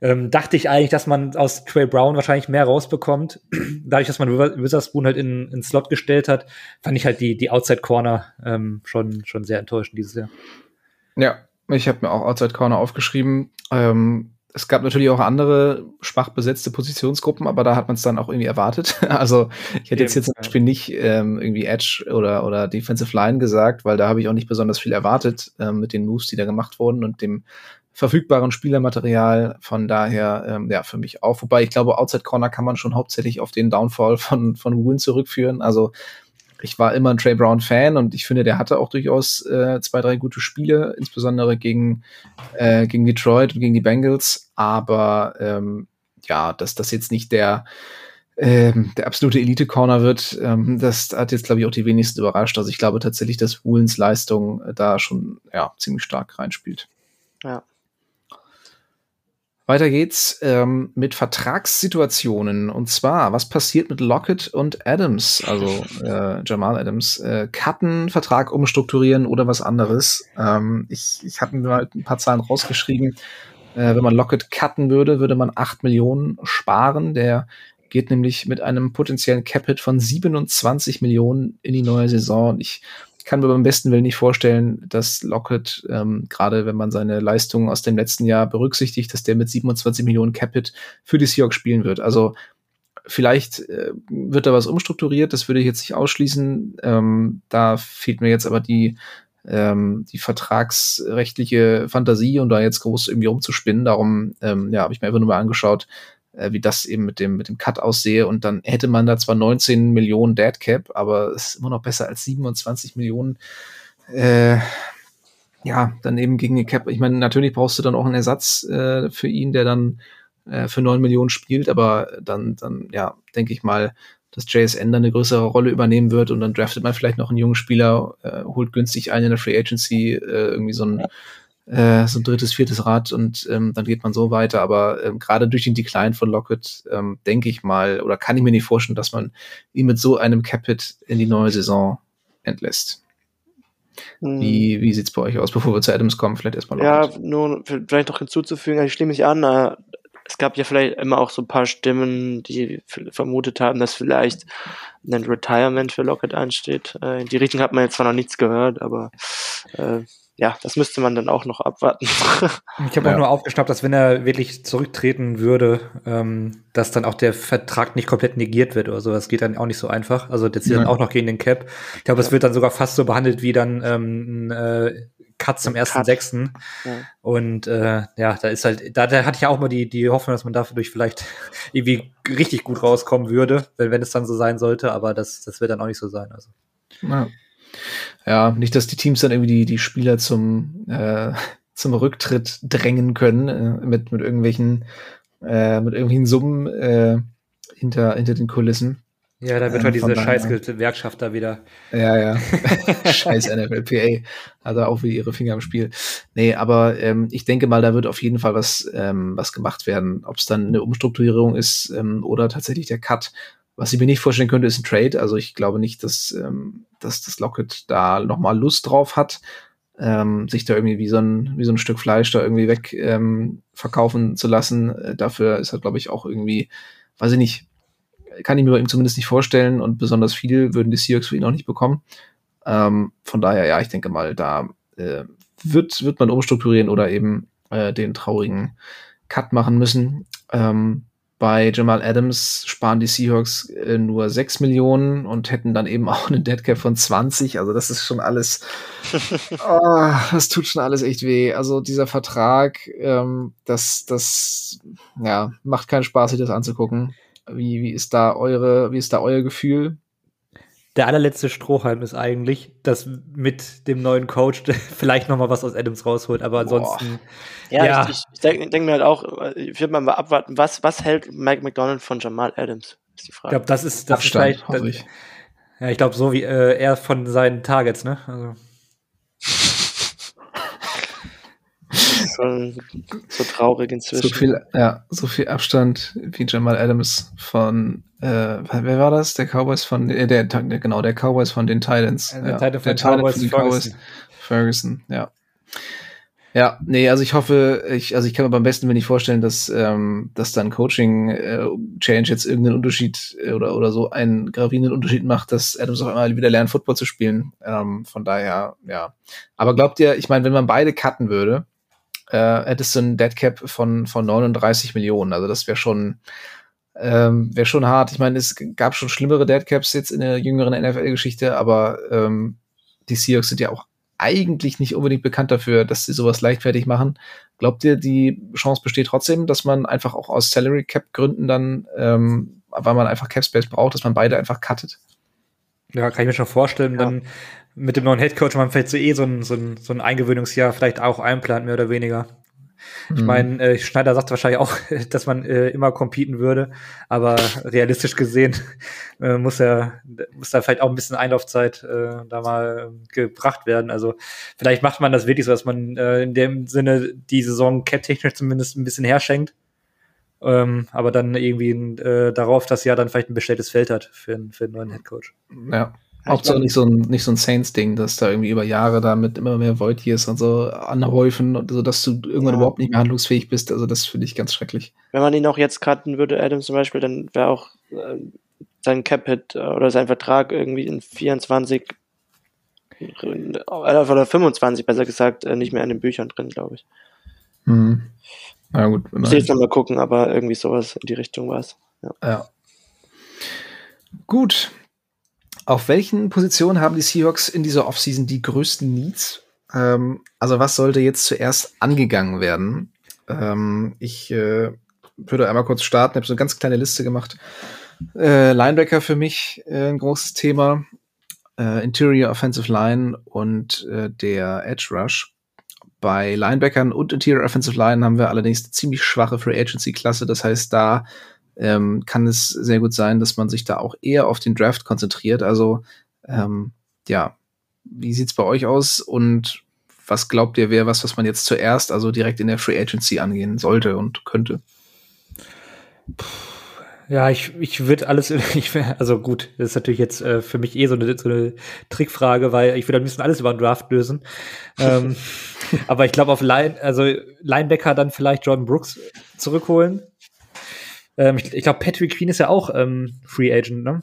ähm, dachte ich eigentlich, dass man aus Trey Brown wahrscheinlich mehr rausbekommt. Dadurch, dass man Witherspoon halt in, in Slot gestellt hat, fand ich halt die, die Outside Corner ähm, schon, schon sehr enttäuschend dieses Jahr. Ja, ich habe mir auch Outside Corner aufgeschrieben. Ähm, es gab natürlich auch andere schwach besetzte Positionsgruppen, aber da hat man es dann auch irgendwie erwartet. Also ich hätte jetzt hier zum Beispiel nicht ähm, irgendwie Edge oder, oder Defensive Line gesagt, weil da habe ich auch nicht besonders viel erwartet ähm, mit den Moves, die da gemacht wurden und dem verfügbaren Spielermaterial. Von daher, ähm, ja, für mich auch. Wobei ich glaube, Outside Corner kann man schon hauptsächlich auf den Downfall von, von Woolen zurückführen. Also ich war immer ein Trey Brown Fan und ich finde, der hatte auch durchaus äh, zwei, drei gute Spiele, insbesondere gegen, äh, gegen Detroit und gegen die Bengals. Aber ähm, ja, dass das jetzt nicht der, ähm, der absolute Elite-Corner wird, ähm, das hat jetzt, glaube ich, auch die wenigsten überrascht. Also ich glaube tatsächlich, dass Woolens Leistung da schon ja, ziemlich stark reinspielt. Ja. Weiter geht's ähm, mit Vertragssituationen. Und zwar, was passiert mit Lockett und Adams, also äh, Jamal Adams? Äh, Cutten, Vertrag umstrukturieren oder was anderes? Ähm, ich ich hatte mir halt ein paar Zahlen rausgeschrieben. Äh, wenn man Lockett cutten würde, würde man acht Millionen sparen. Der geht nämlich mit einem potenziellen Capit von 27 Millionen in die neue Saison. Ich kann mir beim besten Willen nicht vorstellen, dass Lockett, ähm, gerade wenn man seine Leistungen aus dem letzten Jahr berücksichtigt, dass der mit 27 Millionen Capit für die Seahawks spielen wird. Also vielleicht äh, wird da was umstrukturiert, das würde ich jetzt nicht ausschließen. Ähm, da fehlt mir jetzt aber die, ähm, die vertragsrechtliche Fantasie, um da jetzt groß irgendwie rumzuspinnen. Darum ähm, ja, habe ich mir einfach nur mal angeschaut, äh, wie das eben mit dem, mit dem Cut aussehe. Und dann hätte man da zwar 19 Millionen Dead Cap, aber es ist immer noch besser als 27 Millionen. Äh, ja, dann eben gegen den Cap. Ich meine, natürlich brauchst du dann auch einen Ersatz äh, für ihn, der dann äh, für 9 Millionen spielt, aber dann, dann, ja, denke ich mal, dass JSN dann eine größere Rolle übernehmen wird und dann draftet man vielleicht noch einen jungen Spieler, äh, holt günstig einen in der Free Agency, äh, irgendwie so ein äh, so ein drittes, viertes Rad und ähm, dann geht man so weiter. Aber ähm, gerade durch den Decline von Lockett ähm, denke ich mal, oder kann ich mir nicht vorstellen, dass man ihn mit so einem Capit in die neue Saison entlässt. Hm. Wie, wie sieht es bei euch aus, bevor wir zu Adams kommen? Vielleicht erstmal Lockett. Ja, nur vielleicht noch hinzuzufügen, ich stimme mich an, äh, es gab ja vielleicht immer auch so ein paar Stimmen, die vermutet haben, dass vielleicht ein Retirement für Lockett ansteht. Äh, in die Richtung hat man jetzt zwar noch nichts gehört, aber äh, ja, das müsste man dann auch noch abwarten. ich habe ja. auch nur aufgeschnappt, dass wenn er wirklich zurücktreten würde, ähm, dass dann auch der Vertrag nicht komplett negiert wird oder so. Das geht dann auch nicht so einfach. Also der zieht ja. dann auch noch gegen den Cap. Ich glaube, es wird dann sogar fast so behandelt wie dann ähm, ein äh, Cut zum ersten sechsten. Ja. Und äh, ja, da ist halt, da, da hatte ich ja auch mal die, die Hoffnung, dass man dadurch vielleicht irgendwie richtig gut rauskommen würde, wenn, wenn es dann so sein sollte, aber das, das wird dann auch nicht so sein. Also. Ja. Ja, nicht, dass die Teams dann irgendwie die, die Spieler zum, äh, zum Rücktritt drängen können, äh, mit, mit irgendwelchen, äh, mit irgendwelchen Summen äh, hinter, hinter den Kulissen. Ja, da wird ähm, halt diese scheiß Gewerkschaft da wieder. Ja, ja. scheiß NFLPA. Also auch wieder ihre Finger im Spiel. Nee, aber ähm, ich denke mal, da wird auf jeden Fall was, ähm, was gemacht werden. Ob es dann eine Umstrukturierung ist ähm, oder tatsächlich der Cut. Was ich mir nicht vorstellen könnte, ist ein Trade. Also ich glaube nicht, dass, ähm, dass das Locket da nochmal Lust drauf hat, ähm, sich da irgendwie wie so ein, wie so ein Stück Fleisch da irgendwie weg ähm, verkaufen zu lassen. Äh, dafür ist er, glaube ich, auch irgendwie, weiß ich nicht, kann ich mir bei ihm zumindest nicht vorstellen und besonders viel würden die Seahawks für ihn auch nicht bekommen. Ähm, von daher, ja, ich denke mal, da äh, wird, wird man umstrukturieren oder eben äh, den traurigen Cut machen müssen. Ähm, bei Jamal Adams sparen die Seahawks äh, nur 6 Millionen und hätten dann eben auch einen Deadcap von 20. Also das ist schon alles, oh, das tut schon alles echt weh. Also dieser Vertrag, ähm, das, das, ja, macht keinen Spaß, sich das anzugucken. Wie, wie ist da eure, wie ist da euer Gefühl? Der allerletzte Strohhalm ist eigentlich, dass mit dem neuen Coach vielleicht noch mal was aus Adams rausholt, aber ansonsten. Ja, ja, ich, ich, denke denk mir halt auch, ich würde mal abwarten, was, was hält Mike McDonald von Jamal Adams? Ist die Frage. Ich glaube, das ist das Abstand, ist vielleicht, ich. Ja, ich glaube, so wie äh, er von seinen Targets, ne? Also. Schon so traurig inzwischen. So viel, ja, so viel Abstand wie Jamal Adams von, äh, wer war das? Der Cowboys von, äh, der, der, genau, der Cowboys von den Titans. Der ja, Titan von, der Cowboys, von den Cowboys. Ferguson, ja. Ja, nee, also ich hoffe, ich, also ich kann mir beim besten nicht vorstellen, dass, ähm, dass dann Coaching äh, Change jetzt irgendeinen Unterschied äh, oder, oder so einen gravierenden Unterschied macht, dass Adams auch einmal wieder lernt, Football zu spielen. Ähm, von daher, ja. Aber glaubt ihr, ich meine, wenn man beide cutten würde, äh, hättest du ein Deadcap von, von 39 Millionen. Also das wäre schon, ähm, wäre schon hart. Ich meine, es gab schon schlimmere Deadcaps jetzt in der jüngeren NFL-Geschichte, aber ähm, die Seahawks sind ja auch eigentlich nicht unbedingt bekannt dafür, dass sie sowas leichtfertig machen. Glaubt ihr, die Chance besteht trotzdem, dass man einfach auch aus Salary Cap Gründen dann, ähm, weil man einfach Cap Space braucht, dass man beide einfach cuttet? Ja, kann ich mir schon vorstellen. Ja. Dann mit dem neuen Headcoach man vielleicht so eh so ein, so ein, so ein Eingewöhnungsjahr vielleicht auch einplant, mehr oder weniger. Ich mhm. meine, äh, Schneider sagt wahrscheinlich auch, dass man äh, immer competen würde, aber realistisch gesehen äh, muss er muss da vielleicht auch ein bisschen Einlaufzeit äh, da mal äh, gebracht werden. Also vielleicht macht man das wirklich so, dass man äh, in dem Sinne die Saison cap-technisch zumindest ein bisschen herschenkt, ähm, aber dann irgendwie äh, darauf das Jahr dann vielleicht ein bestelltes Feld hat für, für einen neuen Headcoach. Ja, Hauptsache nicht so ein, nicht so ein Saints-Ding, dass da irgendwie über Jahre da mit immer mehr Voidyears und so anhäufen und so, dass du irgendwann ja. überhaupt nicht mehr handlungsfähig bist. Also das finde ich ganz schrecklich. Wenn man ihn auch jetzt cutten würde, Adam zum Beispiel, dann wäre auch äh, sein Cap-Hit äh, oder sein Vertrag irgendwie in 24 äh, oder 25 besser gesagt, äh, nicht mehr in den Büchern drin, glaube ich. Hm. Na gut. Muss ich jetzt nochmal gucken, aber irgendwie sowas in die Richtung war es. Ja. ja. Gut, auf welchen Positionen haben die Seahawks in dieser Offseason die größten Needs? Ähm, also was sollte jetzt zuerst angegangen werden? Ähm, ich äh, würde einmal kurz starten, habe so eine ganz kleine Liste gemacht. Äh, Linebacker für mich äh, ein großes Thema. Äh, Interior Offensive Line und äh, der Edge Rush. Bei Linebackern und Interior Offensive Line haben wir allerdings eine ziemlich schwache Free Agency Klasse. Das heißt, da ähm, kann es sehr gut sein, dass man sich da auch eher auf den Draft konzentriert. Also ähm, ja, wie sieht's bei euch aus und was glaubt ihr, wäre was, was man jetzt zuerst, also direkt in der Free Agency angehen sollte und könnte? Ja, ich, ich würde alles, ich, also gut, das ist natürlich jetzt äh, für mich eh so eine, so eine Trickfrage, weil ich würde am liebsten alles über den Draft lösen. ähm, aber ich glaube auf Line, also Linebacker dann vielleicht Jordan Brooks zurückholen. Ähm, ich ich glaube, Patrick Queen ist ja auch ähm, Free Agent, ne?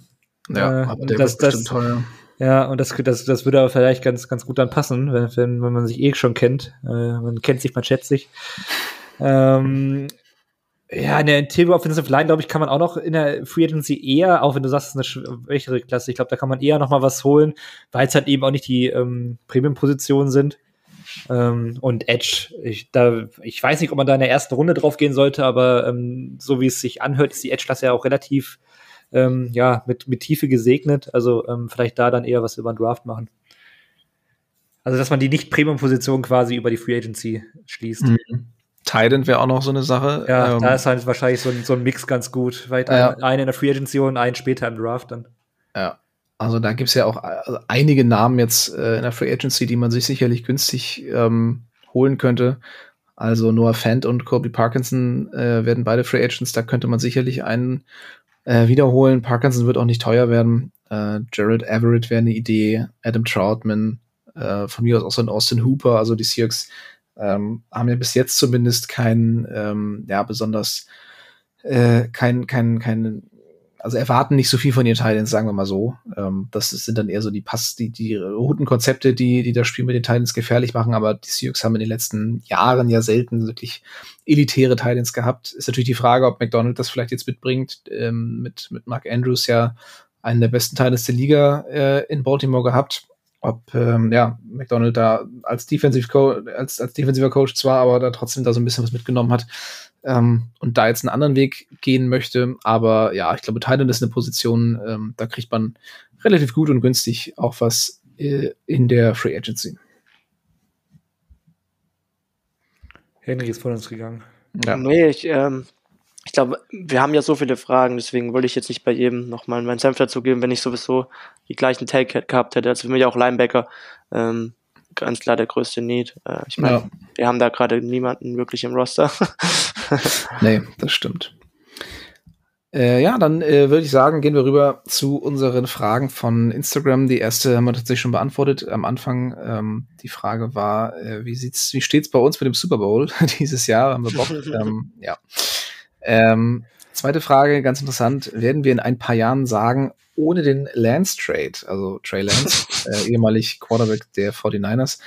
Ja, äh, aber der das, das, teuer. Ja, und das, das, das würde aber vielleicht ganz, ganz gut dann passen, wenn, wenn, wenn man sich eh schon kennt. Äh, man kennt sich, man schätzt sich. Ähm, ja, in der Interior Offensive Line, glaube ich, kann man auch noch in der Free Agency eher, auch wenn du sagst, es ist eine schwächere Klasse, ich glaube, da kann man eher noch mal was holen, weil es halt eben auch nicht die ähm, Premium-Positionen sind. Ähm, und Edge, ich, da, ich weiß nicht, ob man da in der ersten Runde drauf gehen sollte, aber ähm, so wie es sich anhört, ist die Edge-Klasse ja auch relativ ähm, ja, mit, mit Tiefe gesegnet. Also ähm, vielleicht da dann eher was über den Draft machen. Also, dass man die Nicht-Premium-Position quasi über die Free Agency schließt. Mhm. Tident wäre auch noch so eine Sache. Ja, ähm, da ist halt wahrscheinlich so ein, so ein Mix ganz gut. Weil ja. einen in der Free Agency und einen später im Draft dann. Ja. Also da gibt's ja auch also einige Namen jetzt äh, in der Free Agency, die man sich sicherlich günstig ähm, holen könnte. Also Noah Fant und Kobe Parkinson äh, werden beide Free Agents. Da könnte man sicherlich einen äh, wiederholen. Parkinson wird auch nicht teuer werden. Äh, Jared Everett wäre eine Idee. Adam Troutman. Äh, von mir aus auch so ein Austin Hooper. Also die Seahawks ähm, haben ja bis jetzt zumindest keinen, ähm, ja, besonders äh, kein, kein, kein also erwarten nicht so viel von ihren Titans, sagen wir mal so. Ähm, das sind dann eher so die Pass, die, die Routenkonzepte, die, die das Spiel mit den Titans gefährlich machen, aber die Sioux haben in den letzten Jahren ja selten wirklich elitäre Titans gehabt. Ist natürlich die Frage, ob McDonald das vielleicht jetzt mitbringt, ähm, mit, mit Mark Andrews ja einen der besten Titans der Liga äh, in Baltimore gehabt. Ob ähm, ja, McDonald da als, Defensive Co als, als defensiver Coach zwar, aber da trotzdem da so ein bisschen was mitgenommen hat ähm, und da jetzt einen anderen Weg gehen möchte. Aber ja, ich glaube, Thailand ist eine Position, ähm, da kriegt man relativ gut und günstig auch was äh, in der Free Agency. Henry ist vor uns gegangen. Ja. Nee, ich, ähm, ich glaube, wir haben ja so viele Fragen, deswegen wollte ich jetzt nicht bei jedem nochmal meinen Senf dazu geben, wenn ich sowieso die gleichen Take gehabt hätte. Also für mich auch Linebacker. Ähm, ganz klar der größte Need. Äh, ich meine, ja. wir haben da gerade niemanden wirklich im Roster. nee, das stimmt. Äh, ja, dann äh, würde ich sagen, gehen wir rüber zu unseren Fragen von Instagram. Die erste haben wir tatsächlich schon beantwortet am Anfang. Ähm, die Frage war, äh, wie sieht's, wie steht's bei uns mit dem Super Bowl dieses Jahr? Haben wir Bock? ähm, ja. Ähm, zweite Frage, ganz interessant. Werden wir in ein paar Jahren sagen, ohne den Lance Trade, also Trey Lance, äh, ehemalig Quarterback der 49ers,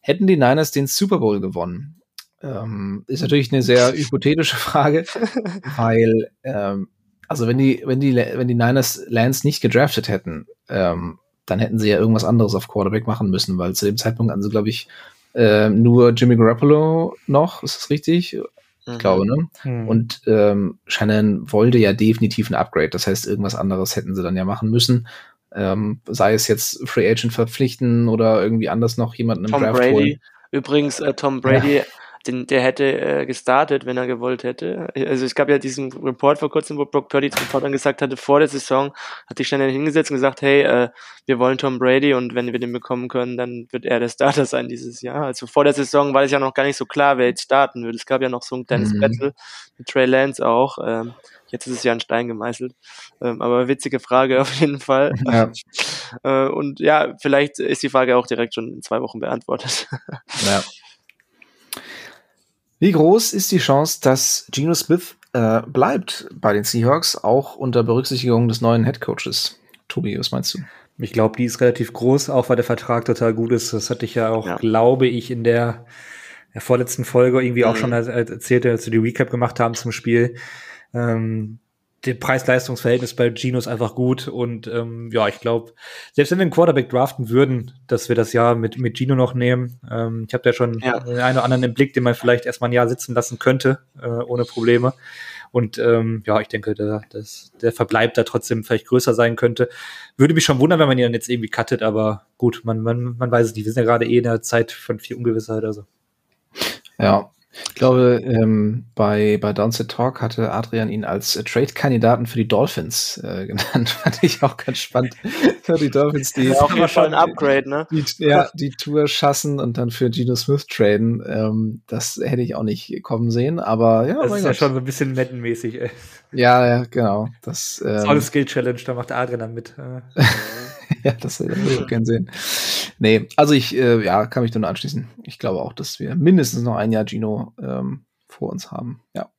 hätten die Niners den Super Bowl gewonnen? Ähm, ist natürlich eine sehr hypothetische Frage, weil ähm, also wenn die, wenn die, wenn die Niners Lance nicht gedraftet hätten, ähm, dann hätten sie ja irgendwas anderes auf Quarterback machen müssen, weil zu dem Zeitpunkt hatten sie, glaube ich, äh, nur Jimmy Garoppolo noch, ist das richtig? Ich mhm. glaube, ne? Mhm. Und ähm, Shannon wollte ja definitiv ein Upgrade. Das heißt, irgendwas anderes hätten sie dann ja machen müssen. Ähm, sei es jetzt Free Agent verpflichten oder irgendwie anders noch jemanden im Tom Draft Brady. holen. Übrigens, äh, Tom Brady ja den, der hätte äh, gestartet, wenn er gewollt hätte. Also es gab ja diesen Report vor kurzem, wo Brock Purdy zum Reportern gesagt hatte, vor der Saison hat sich schnell hingesetzt und gesagt, hey, äh, wir wollen Tom Brady und wenn wir den bekommen können, dann wird er der Starter sein dieses Jahr. Also vor der Saison war es ja noch gar nicht so klar, wer jetzt starten würde. Es gab ja noch so ein kleines mhm. Battle mit Trey Lance auch. Ähm, jetzt ist es ja ein Stein gemeißelt. Ähm, aber witzige Frage auf jeden Fall. Ja. äh, und ja, vielleicht ist die Frage auch direkt schon in zwei Wochen beantwortet. ja. Wie groß ist die Chance, dass Geno Smith äh, bleibt bei den Seahawks, auch unter Berücksichtigung des neuen Headcoaches? Tobi, was meinst du? Ich glaube, die ist relativ groß, auch weil der Vertrag total gut ist. Das hatte ich ja auch, ja. glaube ich, in der, der, vorletzten Folge irgendwie mhm. auch schon erzählt, als wir die Recap gemacht haben zum Spiel. Ähm, der Preis-Leistungs-Verhältnis bei Gino ist einfach gut und ähm, ja, ich glaube, selbst wenn wir einen Quarterback draften würden, dass wir das Jahr mit, mit Gino noch nehmen. Ähm, ich habe da schon ja. den einen oder anderen im Blick, den man vielleicht erstmal ein Jahr sitzen lassen könnte, äh, ohne Probleme. Und ähm, ja, ich denke, der, das, der Verbleib da trotzdem vielleicht größer sein könnte. Würde mich schon wundern, wenn man ihn dann jetzt irgendwie cuttet, aber gut, man, man, man weiß es nicht. Wir sind ja gerade eh in der Zeit von viel Ungewissheit. Also. Ja, ich glaube, ähm, bei, bei Downset Talk hatte Adrian ihn als äh, Trade-Kandidaten für die Dolphins äh, genannt. Fand ich auch ganz spannend. für die Dolphins, die ja, auch schon ein Upgrade, ne? Die, ja, die Tour schassen und dann für Geno Smith traden. Ähm, das hätte ich auch nicht kommen sehen, aber ja. Das ist Gott. ja schon so ein bisschen Madden-mäßig, ey. Ja, ja, genau. Das, ähm, das ist Skill Challenge, da macht Adrian dann mit. Ja, das, das würde ich gerne sehen. Nee, also ich äh, ja, kann mich da nur anschließen. Ich glaube auch, dass wir mindestens noch ein Jahr Gino ähm, vor uns haben. Ja.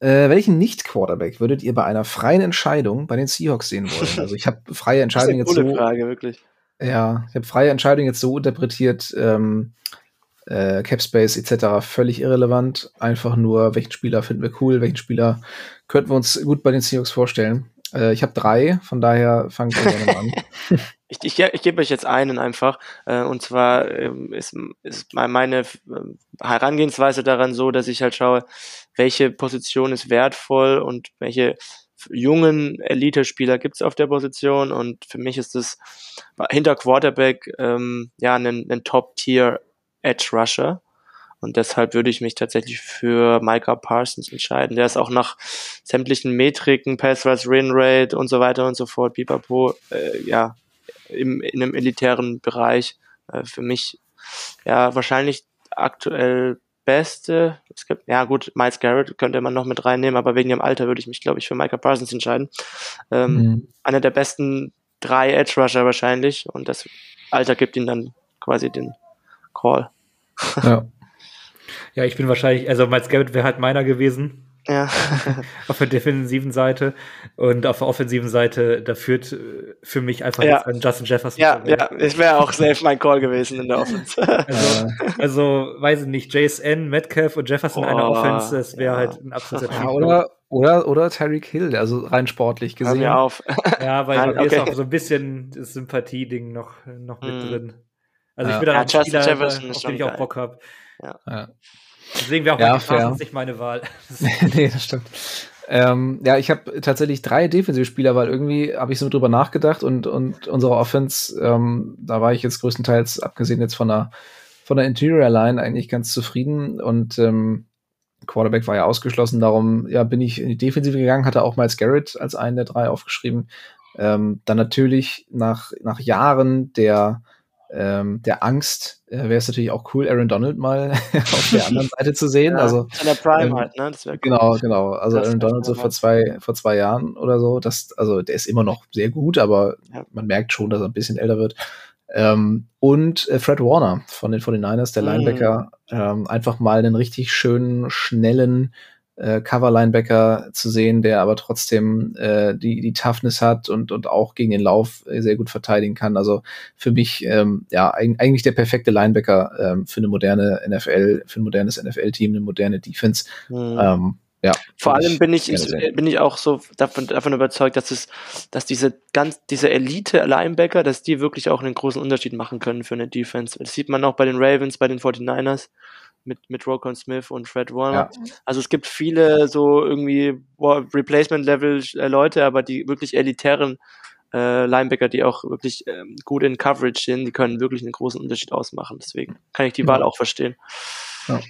Äh, welchen Nicht-Quarterback würdet ihr bei einer freien Entscheidung bei den Seahawks sehen wollen? Also ich habe freie Entscheidung jetzt so. Frage, wirklich. Ja, ich habe freie Entscheidung jetzt so interpretiert, ähm, äh, Capspace etc. völlig irrelevant. Einfach nur, welchen Spieler finden wir cool, welchen Spieler könnten wir uns gut bei den Seahawks vorstellen. Äh, ich habe drei, von daher wir gerne an. ich, ich, ich gebe euch jetzt einen einfach. Äh, und zwar ähm, ist, ist meine ähm, Herangehensweise daran so, dass ich halt schaue, welche Position ist wertvoll und welche jungen Elite-Spieler gibt es auf der Position. Und für mich ist es hinter Quarterback ähm, ja ein, Top-Tier Edge Rusher. Und deshalb würde ich mich tatsächlich für Micah Parsons entscheiden. Der ist auch nach sämtlichen Metriken, Pass Rush, Win Rate und so weiter und so fort, Pipapo, äh, ja, im, in einem elitären Bereich. Äh, für mich, ja, wahrscheinlich aktuell beste. Es gibt, ja gut, Miles Garrett könnte man noch mit reinnehmen, aber wegen dem Alter würde ich mich, glaube ich, für Micah Parsons entscheiden. Ähm, mhm. Einer der besten drei Edge Rusher wahrscheinlich und das Alter gibt ihm dann quasi den Call. Ja. Ja, ich bin wahrscheinlich, also Miles Garrett wäre halt meiner gewesen. Ja. auf der defensiven Seite und auf der offensiven Seite, da führt äh, für mich einfach ja. Justin Jefferson. Ja, ja, ich wäre auch safe mein Call gewesen in der Offense. also, also, weiß ich nicht, JSN, Metcalf und Jefferson oh, in einer Offense, das wäre ja. halt ein absoluter ja, oder, oder, oder Tyreek Hill, also rein sportlich gesehen. Hör mir auf. ja, weil Nein, bei mir okay. ist auch so ein bisschen das Sympathie-Ding noch, noch mit mm. drin. Also ich bin da ja, ein Spieler, auf den ich auch Bock habe. Ja. ja. Deswegen wäre auch ja, Parsons nicht meine Wahl. nee, das stimmt. Ähm, ja, ich habe tatsächlich drei Defensivspieler, weil irgendwie habe ich so drüber nachgedacht und, und unsere Offense, ähm, da war ich jetzt größtenteils, abgesehen jetzt von der, von der Interior Line, eigentlich ganz zufrieden und ähm, Quarterback war ja ausgeschlossen, darum ja, bin ich in die Defensive gegangen, hatte auch Miles Garrett als einen der drei aufgeschrieben. Ähm, dann natürlich nach, nach Jahren der ähm, der Angst äh, wäre es natürlich auch cool, Aaron Donald mal auf der anderen Seite zu sehen. Ja, also in der Prime ähm, halt, ne? Das cool. Genau, genau. Also das Aaron Donald so vor zwei, vor zwei Jahren oder so. Das, also der ist immer noch sehr gut, aber ja. man merkt schon, dass er ein bisschen älter wird. Ähm, und äh, Fred Warner von den, von den Niners, der mhm. Linebacker, ähm, einfach mal einen richtig schönen, schnellen äh, Cover-Linebacker zu sehen, der aber trotzdem äh, die, die Toughness hat und, und auch gegen den Lauf sehr gut verteidigen kann. Also für mich ähm, ja eigentlich der perfekte Linebacker ähm, für eine moderne NFL, für ein modernes NFL-Team, eine moderne Defense. Mhm. Ähm, ja, Vor allem bin ich, ich bin ich auch so davon, davon überzeugt, dass es, dass diese ganz, diese Elite-Linebacker, dass die wirklich auch einen großen Unterschied machen können für eine Defense. Das sieht man auch bei den Ravens, bei den 49ers mit, mit Rokon Smith und Fred Warner. Ja. Also es gibt viele so irgendwie Replacement-Level-Leute, aber die wirklich elitären äh, Linebacker, die auch wirklich ähm, gut in Coverage sind, die können wirklich einen großen Unterschied ausmachen. Deswegen kann ich die Wahl auch verstehen. Ja.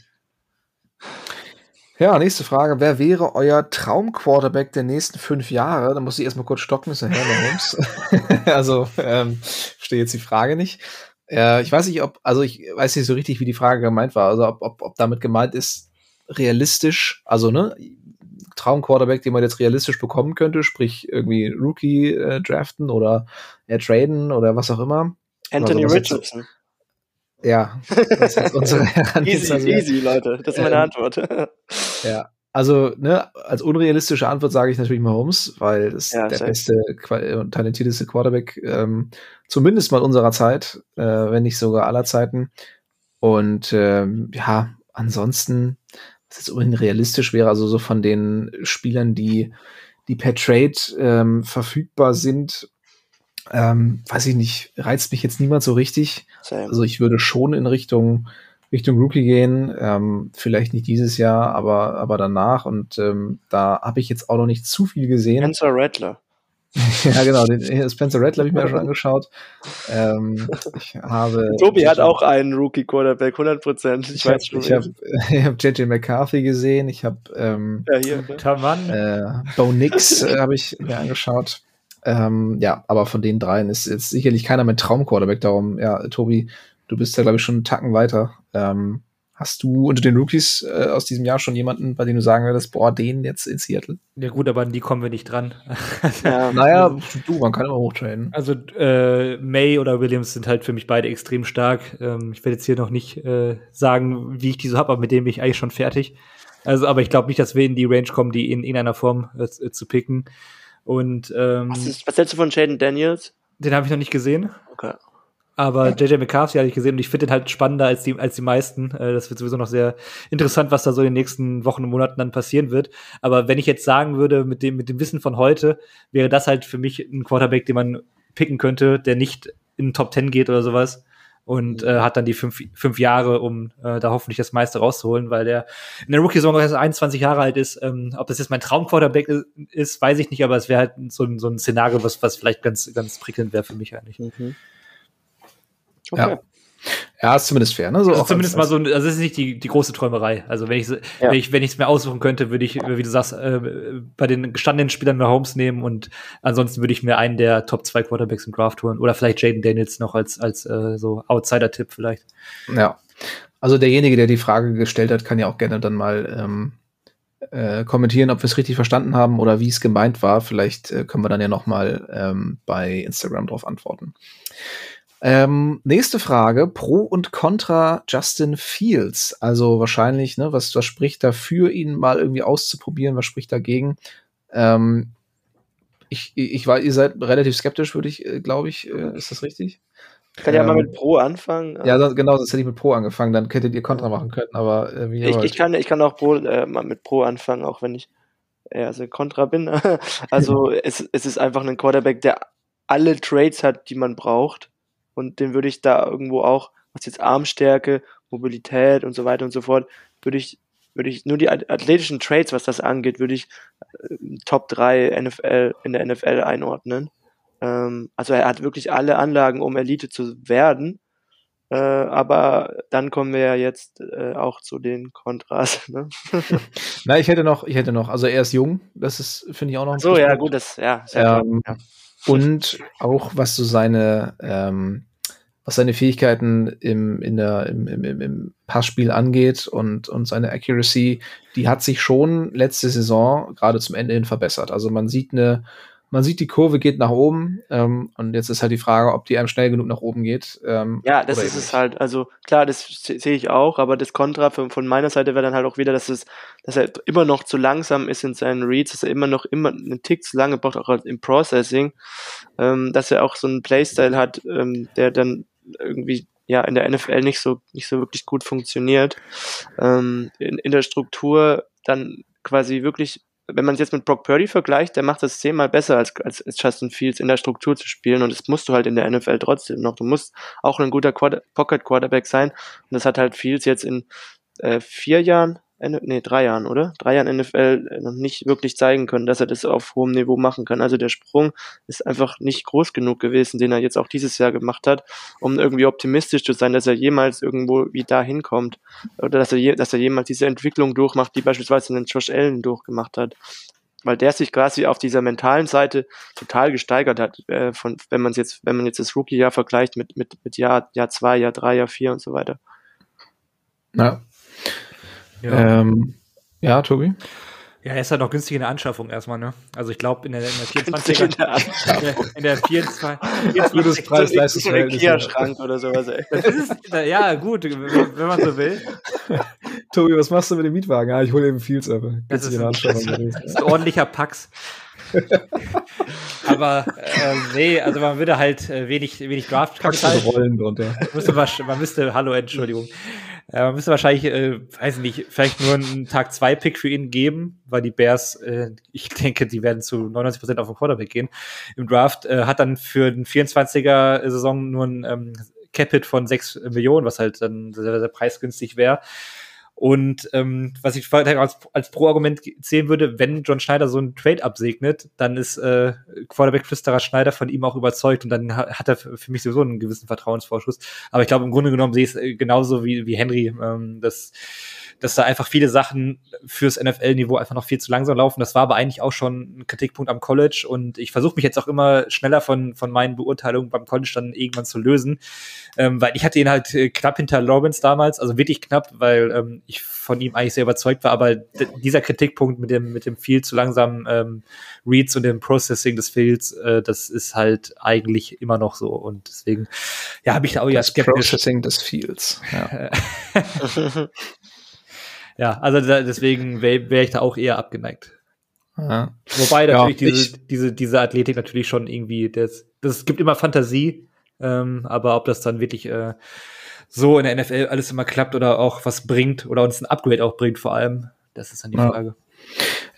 Ja, nächste Frage. Wer wäre euer Traumquarterback der nächsten fünf Jahre? Da muss ich erstmal kurz stocken, ist ja Herr Holmes. also, ähm, verstehe jetzt die Frage nicht. Äh, ich weiß nicht, ob, also ich weiß nicht so richtig, wie die Frage gemeint war. Also, ob, ob, ob damit gemeint ist, realistisch, also, ne, Traumquarterback, den man jetzt realistisch bekommen könnte, sprich irgendwie Rookie äh, draften oder äh, traden oder was auch immer. Anthony also, Richardson. Ja, das ist unsere Easy, easy, Leute. Das ist meine ähm, Antwort. ja, also ne, als unrealistische Antwort sage ich natürlich Mahomes, weil das ja, der beste und talentierteste Quarterback, ähm, zumindest mal unserer Zeit, äh, wenn nicht sogar aller Zeiten. Und ähm, ja, ansonsten, was jetzt unbedingt realistisch wäre, also so von den Spielern, die, die per Trade ähm, verfügbar sind, ähm, weiß ich nicht, reizt mich jetzt niemand so richtig. Same. Also ich würde schon in Richtung Richtung Rookie gehen, ähm, vielleicht nicht dieses Jahr, aber aber danach und ähm, da habe ich jetzt auch noch nicht zu viel gesehen. Spencer Rattler. ja, genau, den Spencer Rattler habe ich mir ja schon angeschaut. Ähm, ich habe Tobi hat auch einen Rookie Quarterback, 100 Prozent. Ich, ich weiß schon. Ich habe hab JJ McCarthy gesehen, ich habe ähm, ja, hier, ne? äh, Bo Nix äh, habe ich mir angeschaut. Ähm, ja, aber von den dreien ist jetzt sicherlich keiner mit Traumquarterback. Darum, ja, Tobi, du bist ja, glaube ich, schon einen Tacken weiter. Ähm, hast du unter den Rookies äh, aus diesem Jahr schon jemanden, bei dem du sagen würdest, boah, den jetzt in Seattle? Ja gut, aber an die kommen wir nicht dran. ja, naja, du, man kann immer hochtraden. Also äh, May oder Williams sind halt für mich beide extrem stark. Ähm, ich werde jetzt hier noch nicht äh, sagen, wie ich die so habe, aber mit dem bin ich eigentlich schon fertig. Also, aber ich glaube nicht, dass wir in die Range kommen, die in irgendeiner Form äh, zu picken. Und ähm, was, ist, was hältst du von Jaden Daniels? Den habe ich noch nicht gesehen. Okay. Aber JJ McCarthy habe ich gesehen und ich finde den halt spannender als die, als die meisten. Äh, das wird sowieso noch sehr interessant, was da so in den nächsten Wochen und Monaten dann passieren wird. Aber wenn ich jetzt sagen würde, mit dem, mit dem Wissen von heute, wäre das halt für mich ein Quarterback, den man picken könnte, der nicht in den Top 10 geht oder sowas und äh, hat dann die fünf, fünf Jahre, um äh, da hoffentlich das meiste rauszuholen, weil der in der Rookie-Saison erst 21 Jahre alt ist. Ähm, ob das jetzt mein Traumquarterback ist, weiß ich nicht, aber es wäre halt so ein, so ein Szenario, was, was vielleicht ganz, ganz prickelnd wäre für mich eigentlich. Mhm. Okay. Ja. Ja, ist zumindest fair, ne? So also zumindest mal so, also das ist nicht die, die große Träumerei. Also wenn ich ja. wenn ich wenn ich es mir aussuchen könnte, würde ich, wie du sagst, äh, bei den gestandenen Spielern mehr Holmes nehmen und ansonsten würde ich mir einen der Top 2 Quarterbacks im Draft holen oder vielleicht Jaden Daniels noch als als äh, so Outsider-Tipp vielleicht. Ja. Also derjenige, der die Frage gestellt hat, kann ja auch gerne dann mal ähm, äh, kommentieren, ob wir es richtig verstanden haben oder wie es gemeint war. Vielleicht äh, können wir dann ja noch mal ähm, bei Instagram drauf antworten. Ähm, nächste Frage: Pro und Contra Justin Fields. Also wahrscheinlich, ne, was, was spricht dafür, ihn mal irgendwie auszuprobieren? Was spricht dagegen? Ähm, ich, ich war, ihr seid relativ skeptisch, würde ich, äh, glaube ich. Äh, ist das richtig? Ich kann ja mal ähm, mit Pro anfangen. Ja, das, genau, sonst hätte ich mit Pro angefangen, dann hättet ihr Contra machen können, aber äh, wie ich, ich, kann, ich kann auch Pro, äh, mal mit Pro anfangen, auch wenn ich eher so Contra bin. also es, es ist einfach ein Quarterback, der alle Trades hat, die man braucht und den würde ich da irgendwo auch, was jetzt Armstärke, Mobilität und so weiter und so fort, würde ich, würde ich nur die athletischen Trades, was das angeht, würde ich äh, Top 3 NFL in der NFL einordnen. Ähm, also er hat wirklich alle Anlagen, um Elite zu werden. Äh, aber dann kommen wir ja jetzt äh, auch zu den Kontras. Ne? Na, ich hätte noch, ich hätte noch, also er ist jung, das ist, finde ich auch noch ein So, ja, gut, das, ja. Ähm, ja. Und auch was so seine, ähm, was seine Fähigkeiten im, in der, im, im, im Passspiel angeht und, und seine Accuracy, die hat sich schon letzte Saison gerade zum Ende hin verbessert. Also man sieht eine, man sieht, die Kurve geht nach oben ähm, und jetzt ist halt die Frage, ob die einem schnell genug nach oben geht. Ähm, ja, das ist es halt. Also klar, das sehe ich auch, aber das Kontra von, von meiner Seite wäre dann halt auch wieder, dass es, dass er immer noch zu langsam ist in seinen Reads, dass er immer noch immer einen Tick zu lange braucht, auch im Processing, ähm, dass er auch so einen Playstyle hat, ähm, der dann irgendwie ja in der NFL nicht so nicht so wirklich gut funktioniert. Ähm, in, in der Struktur dann quasi wirklich wenn man es jetzt mit Brock Purdy vergleicht, der macht das zehnmal besser als, als, als Justin Fields in der Struktur zu spielen und das musst du halt in der NFL trotzdem noch. Du musst auch ein guter Quarter Pocket Quarterback sein und das hat halt Fields jetzt in äh, vier Jahren, nee, drei Jahren, oder? Drei Jahren NFL noch nicht wirklich zeigen können, dass er das auf hohem Niveau machen kann. Also der Sprung ist einfach nicht groß genug gewesen, den er jetzt auch dieses Jahr gemacht hat, um irgendwie optimistisch zu sein, dass er jemals irgendwo wie da hinkommt. Oder dass er, je, dass er jemals diese Entwicklung durchmacht, die beispielsweise einen Josh Allen durchgemacht hat weil der sich quasi auf dieser mentalen Seite total gesteigert hat, äh, von, wenn man jetzt, wenn man jetzt das Rookie-Jahr vergleicht mit, mit, mit Jahr, Jahr zwei, Jahr drei, Jahr vier und so weiter. Ja, ja, ähm, ja Tobi? Ja, er ist halt noch günstig in der Anschaffung erstmal, ne? Also ich glaube in der, in der 24 in der, in der 24 Gutes Preis Leistungsverhältnis. Kia-Schrank oder sowas, ey. Ist, ja, gut, wenn man so will. Tobi, was machst du mit dem Mietwagen? Ja, ich hole eben Fields ab. Das ist, das, das ist ein ordentlicher Pax. Aber äh, nee, also man würde halt äh, wenig, wenig Draft-Kapital. Rollen drunter. Müsste, man müsste, hallo, Entschuldigung. Äh, man müsste wahrscheinlich, äh, weiß nicht, vielleicht nur einen Tag 2 Pick für ihn geben, weil die Bears, äh, ich denke, die werden zu 99% auf den Quarterback gehen im Draft, äh, hat dann für den 24er Saison nur ein ähm, Capit von 6 Millionen, was halt dann sehr, sehr preisgünstig wäre. Und ähm, was ich als, als Pro-Argument zählen würde, wenn John Schneider so einen Trade absegnet, dann ist äh, Quarterback-Flüsterer Schneider von ihm auch überzeugt und dann hat er für mich sowieso einen gewissen Vertrauensvorschuss. Aber ich glaube, im Grunde genommen sehe ich es äh, genauso wie, wie Henry, ähm, dass dass da einfach viele Sachen fürs NFL-Niveau einfach noch viel zu langsam laufen. Das war aber eigentlich auch schon ein Kritikpunkt am College und ich versuche mich jetzt auch immer schneller von, von meinen Beurteilungen beim College dann irgendwann zu lösen, ähm, weil ich hatte ihn halt äh, knapp hinter Lawrence damals, also wirklich knapp, weil ähm, ich von ihm eigentlich sehr überzeugt war, aber dieser Kritikpunkt mit dem, mit dem viel zu langsamen ähm, Reads und dem Processing des Fields, äh, das ist halt eigentlich immer noch so und deswegen, ja, habe ich da auch ja skeptisch. Processing des Fields, ja. Ja, also da, deswegen wäre wär ich da auch eher abgeneigt. Ja. Wobei natürlich ja, diese, diese, diese Athletik natürlich schon irgendwie, das, das gibt immer Fantasie, ähm, aber ob das dann wirklich äh, so in der NFL alles immer klappt oder auch was bringt oder uns ein Upgrade auch bringt vor allem, das ist dann die ja. Frage.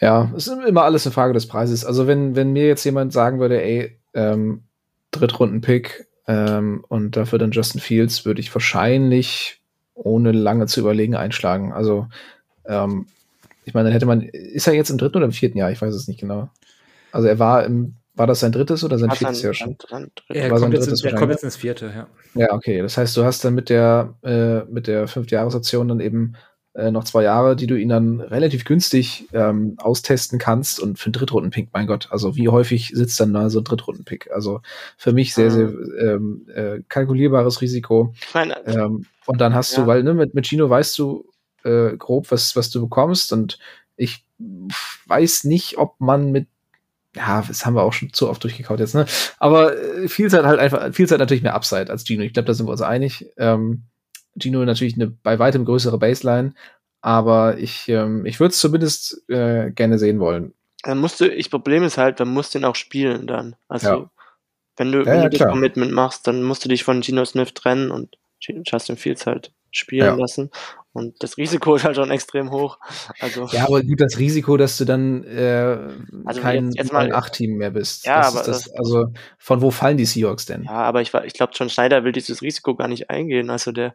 Ja, es ist immer alles eine Frage des Preises. Also wenn, wenn mir jetzt jemand sagen würde, ey, ähm, Drittrunden-Pick ähm, und dafür dann Justin Fields, würde ich wahrscheinlich ohne lange zu überlegen einschlagen. Also, ähm, ich meine, dann hätte man, ist er jetzt im dritten oder im vierten Jahr? Ich weiß es nicht genau. Also er war im, war das sein drittes oder sein Hat viertes Jahr schon? Er, war kommt, jetzt, er kommt jetzt ins vierte, ja. Ja, okay. Das heißt, du hast dann mit der, äh, mit der Fünftjahresoption dann eben äh, noch zwei Jahre, die du ihn dann relativ günstig ähm, austesten kannst und für einen Drittrunden-Pick, mein Gott, also wie häufig sitzt dann da so ein Drittrunden-Pick? Also für mich sehr, sehr mhm. ähm, äh, kalkulierbares Risiko. Meine, ähm, und dann hast ja. du, weil ne, mit, mit Gino weißt du äh, grob, was, was du bekommst und ich weiß nicht, ob man mit ja, das haben wir auch schon zu oft durchgekaut jetzt, ne? Aber äh, viel Zeit halt einfach, viel Zeit natürlich mehr Upside als Gino. Ich glaube, da sind wir uns einig. Ähm, Gino natürlich eine bei weitem größere Baseline, aber ich, ähm, ich würde es zumindest äh, gerne sehen wollen. Dann musst du, ich Problem ist halt, dann musst du ihn auch spielen dann. Also ja. wenn du, ja, wenn ja, du das Commitment machst, dann musst du dich von Gino Smith trennen und Justin Fields halt spielen lassen. Und das Risiko ist halt schon extrem hoch. Also, ja, aber gut, das Risiko, dass du dann äh, also kein 8-Team mehr bist. Ja, das aber das, das, also von wo fallen die Seahawks denn? Ja, aber ich, ich glaube, John Schneider will dieses Risiko gar nicht eingehen. Also der,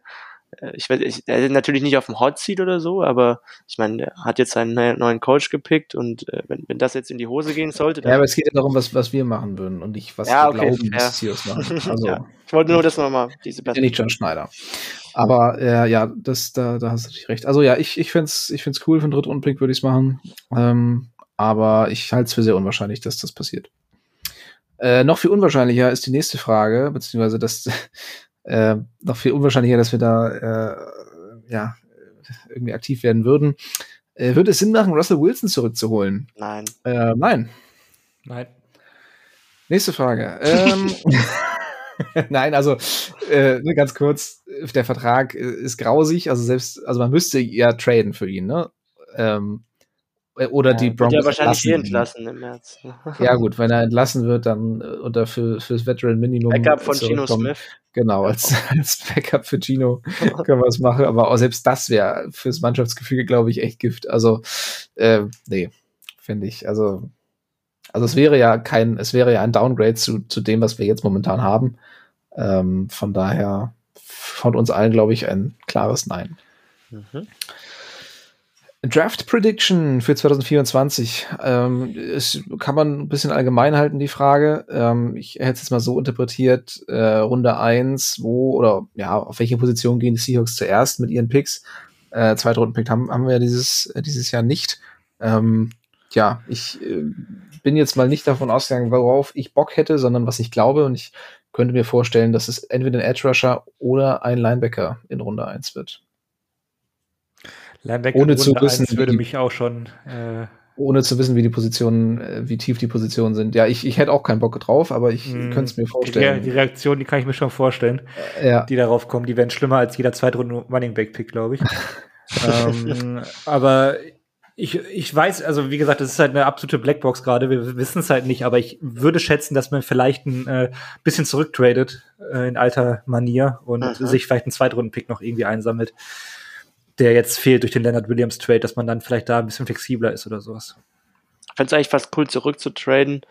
ich weiß, ich, er ist natürlich nicht auf dem Hot Seat oder so, aber ich meine, er hat jetzt seinen neuen Coach gepickt und äh, wenn, wenn das jetzt in die Hose gehen sollte. Ja, aber es geht ja darum, was, was wir machen würden und nicht, was ja, wir okay, glauben, dass ja. machen. Also, ja. Ich wollte nur das nochmal, diese Perspektive. Ja, nicht John Schneider. Aber äh, ja, das, da, da hast du natürlich recht. Also ja, ich, ich finde es ich find's cool, für den Drittrundblick würde ich es machen. Ähm, aber ich halte es für sehr unwahrscheinlich, dass das passiert. Äh, noch viel unwahrscheinlicher ist die nächste Frage, beziehungsweise das äh, noch viel unwahrscheinlicher, dass wir da äh, ja irgendwie aktiv werden würden. Äh, würde es Sinn machen, Russell Wilson zurückzuholen? Nein. Äh, nein. Nein. Nächste Frage. Ähm, Nein, also äh, ganz kurz, der Vertrag äh, ist grausig, also selbst, also man müsste ja traden für ihn, ne? Ähm, äh, oder ja, die Broncos. Ja, wahrscheinlich eh entlassen im März. ja, gut, wenn er entlassen wird, dann oder für fürs Veteran Minimum. Backup von Gino Smith. Genau, als, als Backup für Gino können wir es machen, aber auch selbst das wäre fürs Mannschaftsgefüge, glaube ich, echt Gift. Also, äh, nee, finde ich. Also, also es wäre ja kein, es wäre ja ein Downgrade zu, zu dem, was wir jetzt momentan haben. Ähm, von daher von uns allen, glaube ich, ein klares Nein. Mhm. Draft Prediction für 2024. Ähm, es kann man ein bisschen allgemein halten, die Frage. Ähm, ich hätte es jetzt mal so interpretiert, äh, Runde 1, wo oder ja, auf welche Position gehen die Seahawks zuerst mit ihren Picks? Äh, Zweitrunden-Pick haben, haben wir dieses, äh, dieses Jahr nicht. Ähm, ja, ich äh, bin jetzt mal nicht davon ausgegangen, worauf ich Bock hätte, sondern was ich glaube. Und ich könnte mir vorstellen, dass es entweder ein Edge Rusher oder ein Linebacker in Runde 1 wird. Linebacker ohne zu wissen, würde mich auch schon. Äh ohne zu wissen, wie die Positionen, äh, wie tief die Positionen sind. Ja, ich, ich hätte auch keinen Bock drauf, aber ich mm, könnte es mir vorstellen. Die, die, Reaktion, die kann ich mir schon vorstellen, ja. die darauf kommen. Die werden schlimmer als jeder Zweitrunden Running Back Pick, glaube ich. ähm, aber ich, ich weiß, also wie gesagt, das ist halt eine absolute Blackbox gerade. Wir wissen es halt nicht, aber ich würde schätzen, dass man vielleicht ein äh, bisschen zurücktradet äh, in alter Manier und Aha. sich vielleicht einen Zweitrunden-Pick noch irgendwie einsammelt, der jetzt fehlt durch den Leonard Williams Trade, dass man dann vielleicht da ein bisschen flexibler ist oder sowas. Ich fände es eigentlich fast cool, zurückzutraden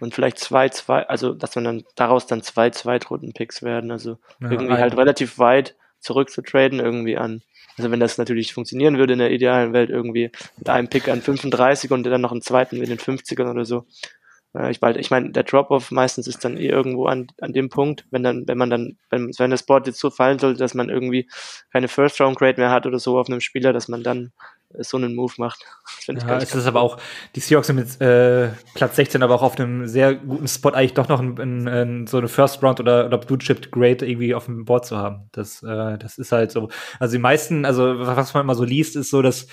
und vielleicht zwei, zwei, also dass man dann daraus dann zwei Zweitrunden-Picks werden. Also ja, irgendwie halt relativ weit zurückzutraden, irgendwie an also wenn das natürlich funktionieren würde in der idealen Welt irgendwie mit einem Pick an 35 und dann noch einen zweiten in den 50ern oder so. Äh, ich, ich meine, der Drop-off meistens ist dann eh irgendwo an, an dem Punkt, wenn dann, wenn man dann, wenn, wenn das Board jetzt so fallen sollte, dass man irgendwie keine First-Round-Grade mehr hat oder so auf einem Spieler, dass man dann so einen Move macht. Das ja, es ist aber auch, die Seahawks sind mit äh, Platz 16 aber auch auf einem sehr guten Spot, eigentlich doch noch ein, ein, ein, so eine First Round oder, oder Blue Chip Grade irgendwie auf dem Board zu haben. Das, äh, das ist halt so. Also die meisten, also was man immer so liest, ist so, dass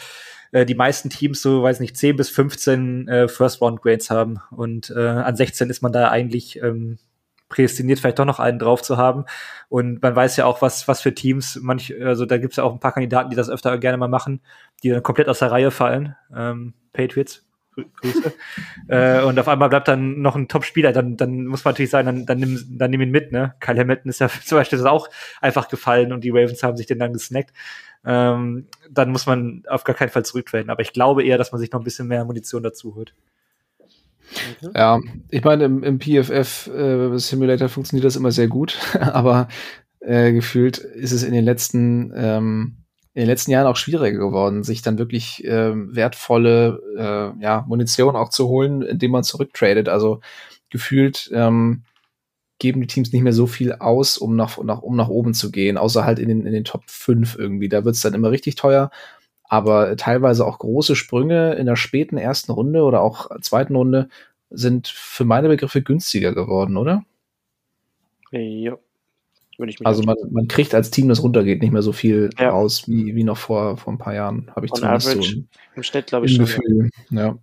äh, die meisten Teams so, weiß nicht, 10 bis 15 äh, First Round Grades haben. Und äh, an 16 ist man da eigentlich ähm, prädestiniert, vielleicht doch noch einen drauf zu haben. Und man weiß ja auch, was, was für Teams, manch, also da gibt es ja auch ein paar Kandidaten, die das öfter gerne mal machen, die dann komplett aus der Reihe fallen. Ähm, Patriots, Grüße. äh, und auf einmal bleibt dann noch ein Top-Spieler, dann, dann muss man natürlich sagen, dann, dann, nimm, dann nimm ihn mit, ne? Kyle Hamilton ist ja zum Beispiel das auch einfach gefallen und die Ravens haben sich den dann gesnackt. Ähm, dann muss man auf gar keinen Fall zurücktraden. Aber ich glaube eher, dass man sich noch ein bisschen mehr Munition dazu holt. Mhm. Ja, ich meine, im, im PFF äh, Simulator funktioniert das immer sehr gut, aber äh, gefühlt ist es in den letzten ähm, in den letzten Jahren auch schwieriger geworden, sich dann wirklich ähm, wertvolle äh, ja, Munition auch zu holen, indem man zurücktradet. Also gefühlt ähm, geben die Teams nicht mehr so viel aus, um nach, nach, um nach oben zu gehen, außer halt in den, in den Top 5 irgendwie. Da wird's dann immer richtig teuer aber teilweise auch große Sprünge in der späten ersten Runde oder auch zweiten Runde sind für meine Begriffe günstiger geworden, oder? Ja. Also man, man kriegt als Team, das runtergeht, nicht mehr so viel ja. raus wie, wie noch vor, vor ein paar Jahren, habe ich On zumindest average, so ein, im Schnitt, glaube ich, schon. Gefühl. Ja. ja.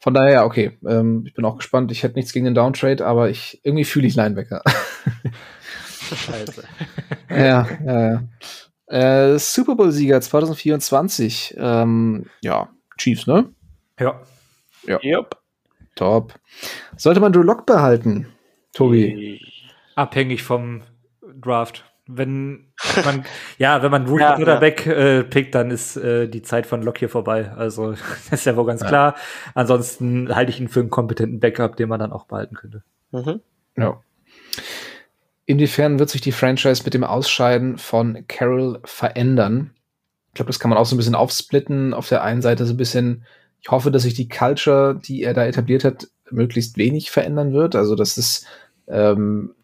Von daher, okay, ähm, ich bin auch gespannt. Ich hätte nichts gegen den Downtrade, aber ich irgendwie fühle ich Linebacker. Scheiße. ja, ja, ja. Äh, Super Bowl-Sieger 2024. Ähm, ja, Chiefs, ne? Ja. Ja. Yep. Top. Sollte man Drew Lock behalten, Tobi? Abhängig vom Draft. Wenn man, ja, wenn man Drew ja, oder ja. äh, pickt, dann ist äh, die Zeit von Lock hier vorbei. Also, das ist ja wohl ganz ja. klar. Ansonsten halte ich ihn für einen kompetenten Backup, den man dann auch behalten könnte. Mhm. Ja. Inwiefern wird sich die Franchise mit dem Ausscheiden von Carol verändern? Ich glaube, das kann man auch so ein bisschen aufsplitten. Auf der einen Seite so ein bisschen, ich hoffe, dass sich die Culture, die er da etabliert hat, möglichst wenig verändern wird. Also, das ist ähm,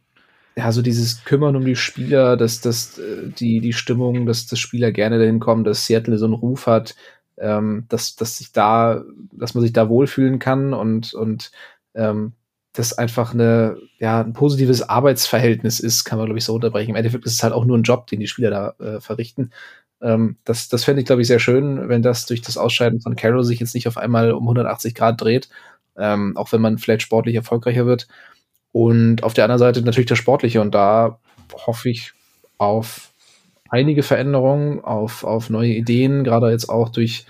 ja so dieses Kümmern um die Spieler, dass, dass äh, die, die Stimmung, dass das Spieler gerne dahin kommen, dass Seattle so einen Ruf hat, ähm, dass, dass sich da, dass man sich da wohlfühlen kann und, und ähm, das einfach eine, ja, ein positives Arbeitsverhältnis ist, kann man, glaube ich, so unterbrechen. Im Endeffekt ist es halt auch nur ein Job, den die Spieler da äh, verrichten. Ähm, das das fände ich, glaube ich, sehr schön, wenn das durch das Ausscheiden von Carroll sich jetzt nicht auf einmal um 180 Grad dreht, ähm, auch wenn man vielleicht sportlich erfolgreicher wird. Und auf der anderen Seite natürlich das Sportliche. Und da hoffe ich auf einige Veränderungen, auf, auf neue Ideen, gerade jetzt auch durch,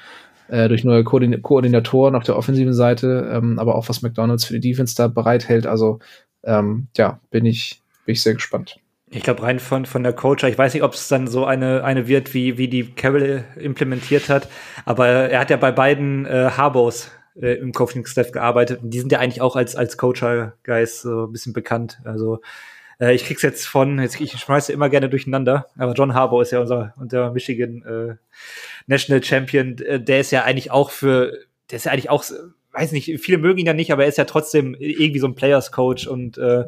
äh, durch neue Koordin Koordinatoren auf der offensiven Seite, ähm, aber auch was McDonalds für die Defense da bereithält. Also ähm, ja, bin ich, bin ich sehr gespannt. Ich glaube, rein von, von der Coach, ich weiß nicht, ob es dann so eine, eine wird, wie, wie die Carroll implementiert hat, aber er hat ja bei beiden äh, Harbos äh, im Coaching-Staff gearbeitet und die sind ja eigentlich auch als, als Coacher-Guys so ein bisschen bekannt. Also äh, ich krieg's jetzt von, jetzt, ich schmeiße immer gerne durcheinander, aber John Harbaugh ist ja unser, unser Michigan äh, National Champion, äh, der ist ja eigentlich auch für, der ist ja eigentlich auch weiß nicht, viele mögen ihn ja nicht, aber er ist ja trotzdem irgendwie so ein Players Coach und äh,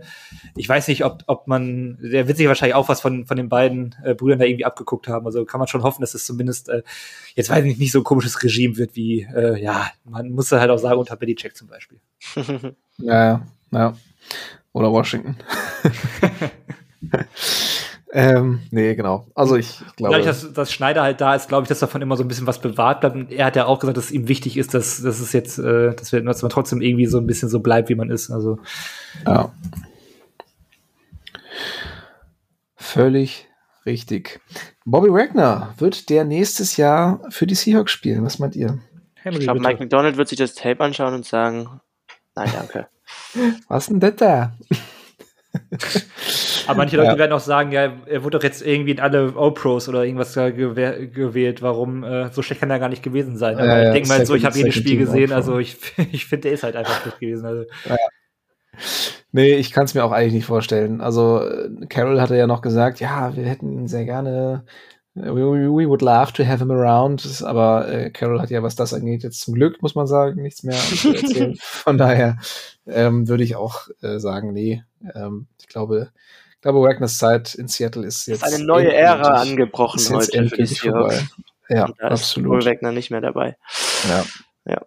ich weiß nicht, ob, ob man, der wird sich wahrscheinlich auch was von, von den beiden äh, Brüdern da irgendwie abgeguckt haben. Also kann man schon hoffen, dass es zumindest äh, jetzt weiß ich nicht so ein komisches Regime wird wie, äh, ja, man muss halt auch sagen, unter Belichick zum Beispiel. ja, ja. Oder Washington. Ähm, nee, genau. Also ich, ich glaube. Dadurch, dass, dass Schneider halt da ist, glaube ich, dass davon immer so ein bisschen was bewahrt bleibt. Er hat ja auch gesagt, dass es ihm wichtig ist, dass, dass es jetzt, äh, dass, wir, dass man trotzdem irgendwie so ein bisschen so bleibt, wie man ist. Also. Ja. Völlig richtig. Bobby Wagner wird der nächstes Jahr für die Seahawks spielen. Was meint ihr? Henry, ich glaube, Mike McDonald wird sich das Tape anschauen und sagen, nein, danke. Was denn das da? Aber manche Leute ja. werden auch sagen, ja, er wurde doch jetzt irgendwie in alle O-Pros oder irgendwas gewählt. Warum? Äh, so schlecht kann er gar nicht gewesen sein. Aber ja, ich denke mal so, ich habe jedes Spiel gesehen, also ich, ich finde, er ist halt einfach schlecht gewesen. Also. Ja. Nee, ich kann es mir auch eigentlich nicht vorstellen. Also Carol hatte ja noch gesagt, ja, wir hätten ihn sehr gerne We, we, would love to have him around, aber äh, Carol hat ja, was das angeht, jetzt zum Glück, muss man sagen, nichts mehr zu erzählen. Von daher ähm, würde ich auch äh, sagen, nee, ähm, ich glaube, ich glaube, Wagners Zeit in Seattle ist jetzt. Ist eine neue Ära angebrochen ist heute endlich für vorbei. Ja, da absolut. Ist Wagner nicht mehr dabei. Ja. ja.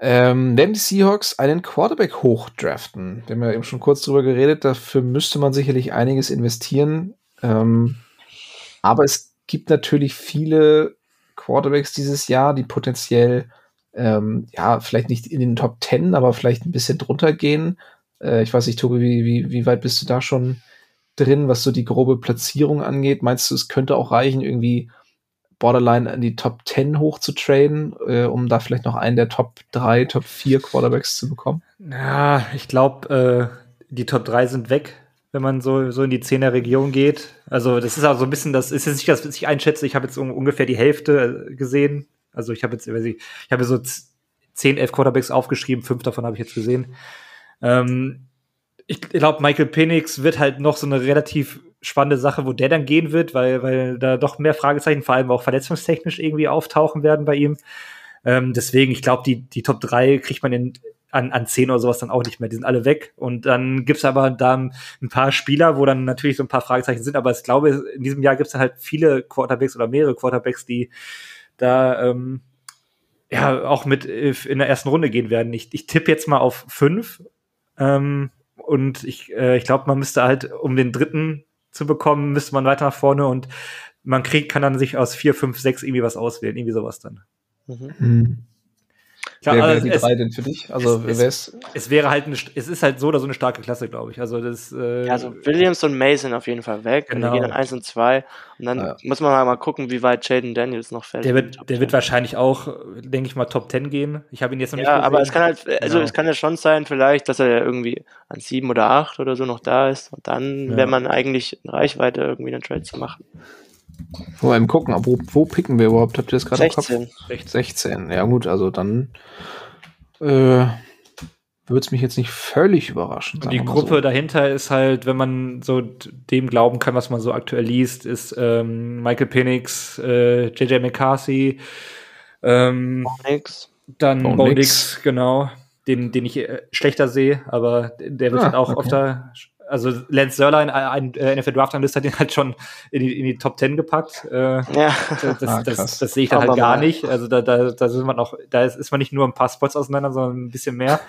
Ähm, wenn die Seahawks einen Quarterback hochdraften, wir haben ja eben schon kurz drüber geredet, dafür müsste man sicherlich einiges investieren. Ähm, aber es gibt natürlich viele Quarterbacks dieses Jahr, die potenziell ähm, ja, vielleicht nicht in den Top 10, aber vielleicht ein bisschen drunter gehen. Äh, ich weiß nicht, Tobi, wie, wie, wie weit bist du da schon drin, was so die grobe Platzierung angeht? Meinst du, es könnte auch reichen, irgendwie Borderline in die Top 10 hochzutraden, äh, um da vielleicht noch einen der Top 3, Top 4 Quarterbacks zu bekommen? Ja, ich glaube, äh, die Top 3 sind weg, wenn man so, so in die 10er Region geht. Also, das ist auch so ein bisschen, das ist jetzt nicht, dass ich einschätze, ich habe jetzt ungefähr die Hälfte äh, gesehen. Also, ich habe jetzt, ich, ich habe so 10, 11 Quarterbacks aufgeschrieben, fünf davon habe ich jetzt gesehen. Ähm, ich glaube, Michael Penix wird halt noch so eine relativ spannende Sache, wo der dann gehen wird, weil, weil da doch mehr Fragezeichen, vor allem auch verletzungstechnisch irgendwie auftauchen werden bei ihm. Ähm, deswegen, ich glaube, die, die Top 3 kriegt man in, an, an 10 oder sowas dann auch nicht mehr. Die sind alle weg. Und dann gibt's aber da ein paar Spieler, wo dann natürlich so ein paar Fragezeichen sind. Aber ich glaube, in diesem Jahr gibt's dann halt viele Quarterbacks oder mehrere Quarterbacks, die da ähm, ja auch mit äh, in der ersten Runde gehen werden. Ich, ich tippe jetzt mal auf fünf ähm, und ich, äh, ich glaube, man müsste halt, um den dritten zu bekommen, müsste man weiter nach vorne und man kriegt, kann dann sich aus vier, fünf, sechs irgendwie was auswählen, irgendwie sowas dann. Mhm. Mhm. Klar, wer wäre also die drei denn für dich? Also es, es, es, wäre halt eine, es ist halt so oder so eine starke Klasse, glaube ich. Also das. Äh, ja, also Williams und Mason auf jeden Fall weg. Genau. Und die gehen dann eins und zwei. Und dann ja. muss man mal gucken, wie weit Jaden Daniels noch fällt. Der wird, der wird wahrscheinlich auch, denke ich mal, Top 10 gehen. Ich habe ihn jetzt noch nicht. Ja, aber es kann halt, also genau. es kann ja schon sein, vielleicht, dass er irgendwie an sieben oder acht oder so noch da ist. Und dann ja. wäre man eigentlich in Reichweite, irgendwie einen Trade zu machen. Vor allem gucken, wo, wo picken wir überhaupt? Habt ihr das gerade im Kopf? 16. Ja, gut, also dann äh, würde es mich jetzt nicht völlig überraschen. Und die Gruppe so. dahinter ist halt, wenn man so dem glauben kann, was man so aktuell liest, ist ähm, Michael Penix, äh, JJ McCarthy, ähm, Bonix. dann Bonix, genau, den, den ich äh, schlechter sehe, aber der wird ah, halt auch okay. öfter also Lance Sörlein, ein äh, NFL Draft Analyst, hat ihn halt schon in die, in die Top 10 gepackt. Äh, ja. Das, ah, das, das, sehe ich dann halt gar mal. nicht. Also da, da, da ist man auch, da ist, ist man nicht nur ein paar Spots auseinander, sondern ein bisschen mehr.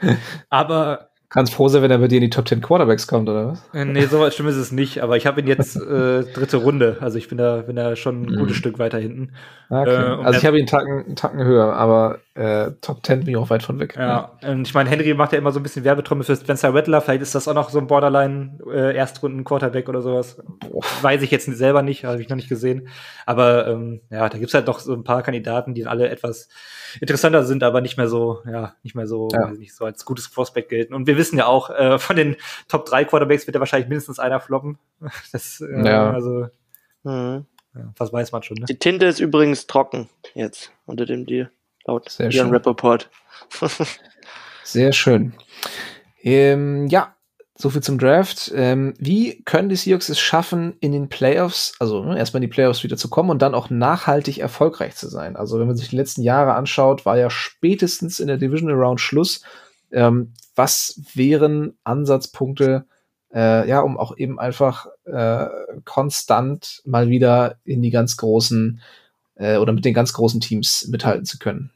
Aber kannst froh sein, wenn er bei dir in die Top 10 Quarterbacks kommt, oder was? Äh, nee, so schlimm ist es nicht, aber ich habe ihn jetzt äh, dritte Runde. Also ich bin da, bin da schon ein gutes mhm. Stück weiter hinten. Okay. Äh, also ich habe ihn einen Tacken, einen Tacken höher, aber äh, Top 10 bin ich auch weit von weg. Ja, und ich meine, Henry macht ja immer so ein bisschen Werbetrommel für Spencer Rattler. Vielleicht ist das auch noch so ein Borderline äh, oder sowas. Boah. Weiß ich jetzt selber nicht, habe ich noch nicht gesehen. Aber ähm, ja, da gibt's halt doch so ein paar Kandidaten, die alle etwas interessanter sind, aber nicht mehr so, ja, nicht mehr so, ja. nicht so als gutes Prospect gelten. Und wir wissen ja auch, äh, von den Top 3 Quarterbacks wird ja wahrscheinlich mindestens einer floppen. Das, äh, ja. also, mhm. ja, was weiß man schon, ne? Die Tinte ist übrigens trocken jetzt unter dem Deal, laut Sehr Ian Rappaport. Sehr schön. Ähm, ja, so viel zum Draft. Ähm, wie können die Seahawks es schaffen, in den Playoffs, also ne, erstmal in die Playoffs wieder zu kommen und dann auch nachhaltig erfolgreich zu sein? Also wenn man sich die letzten Jahre anschaut, war ja spätestens in der Divisional Round Schluss. Ähm, was wären Ansatzpunkte, äh, ja, um auch eben einfach äh, konstant mal wieder in die ganz großen äh, oder mit den ganz großen Teams mithalten zu können?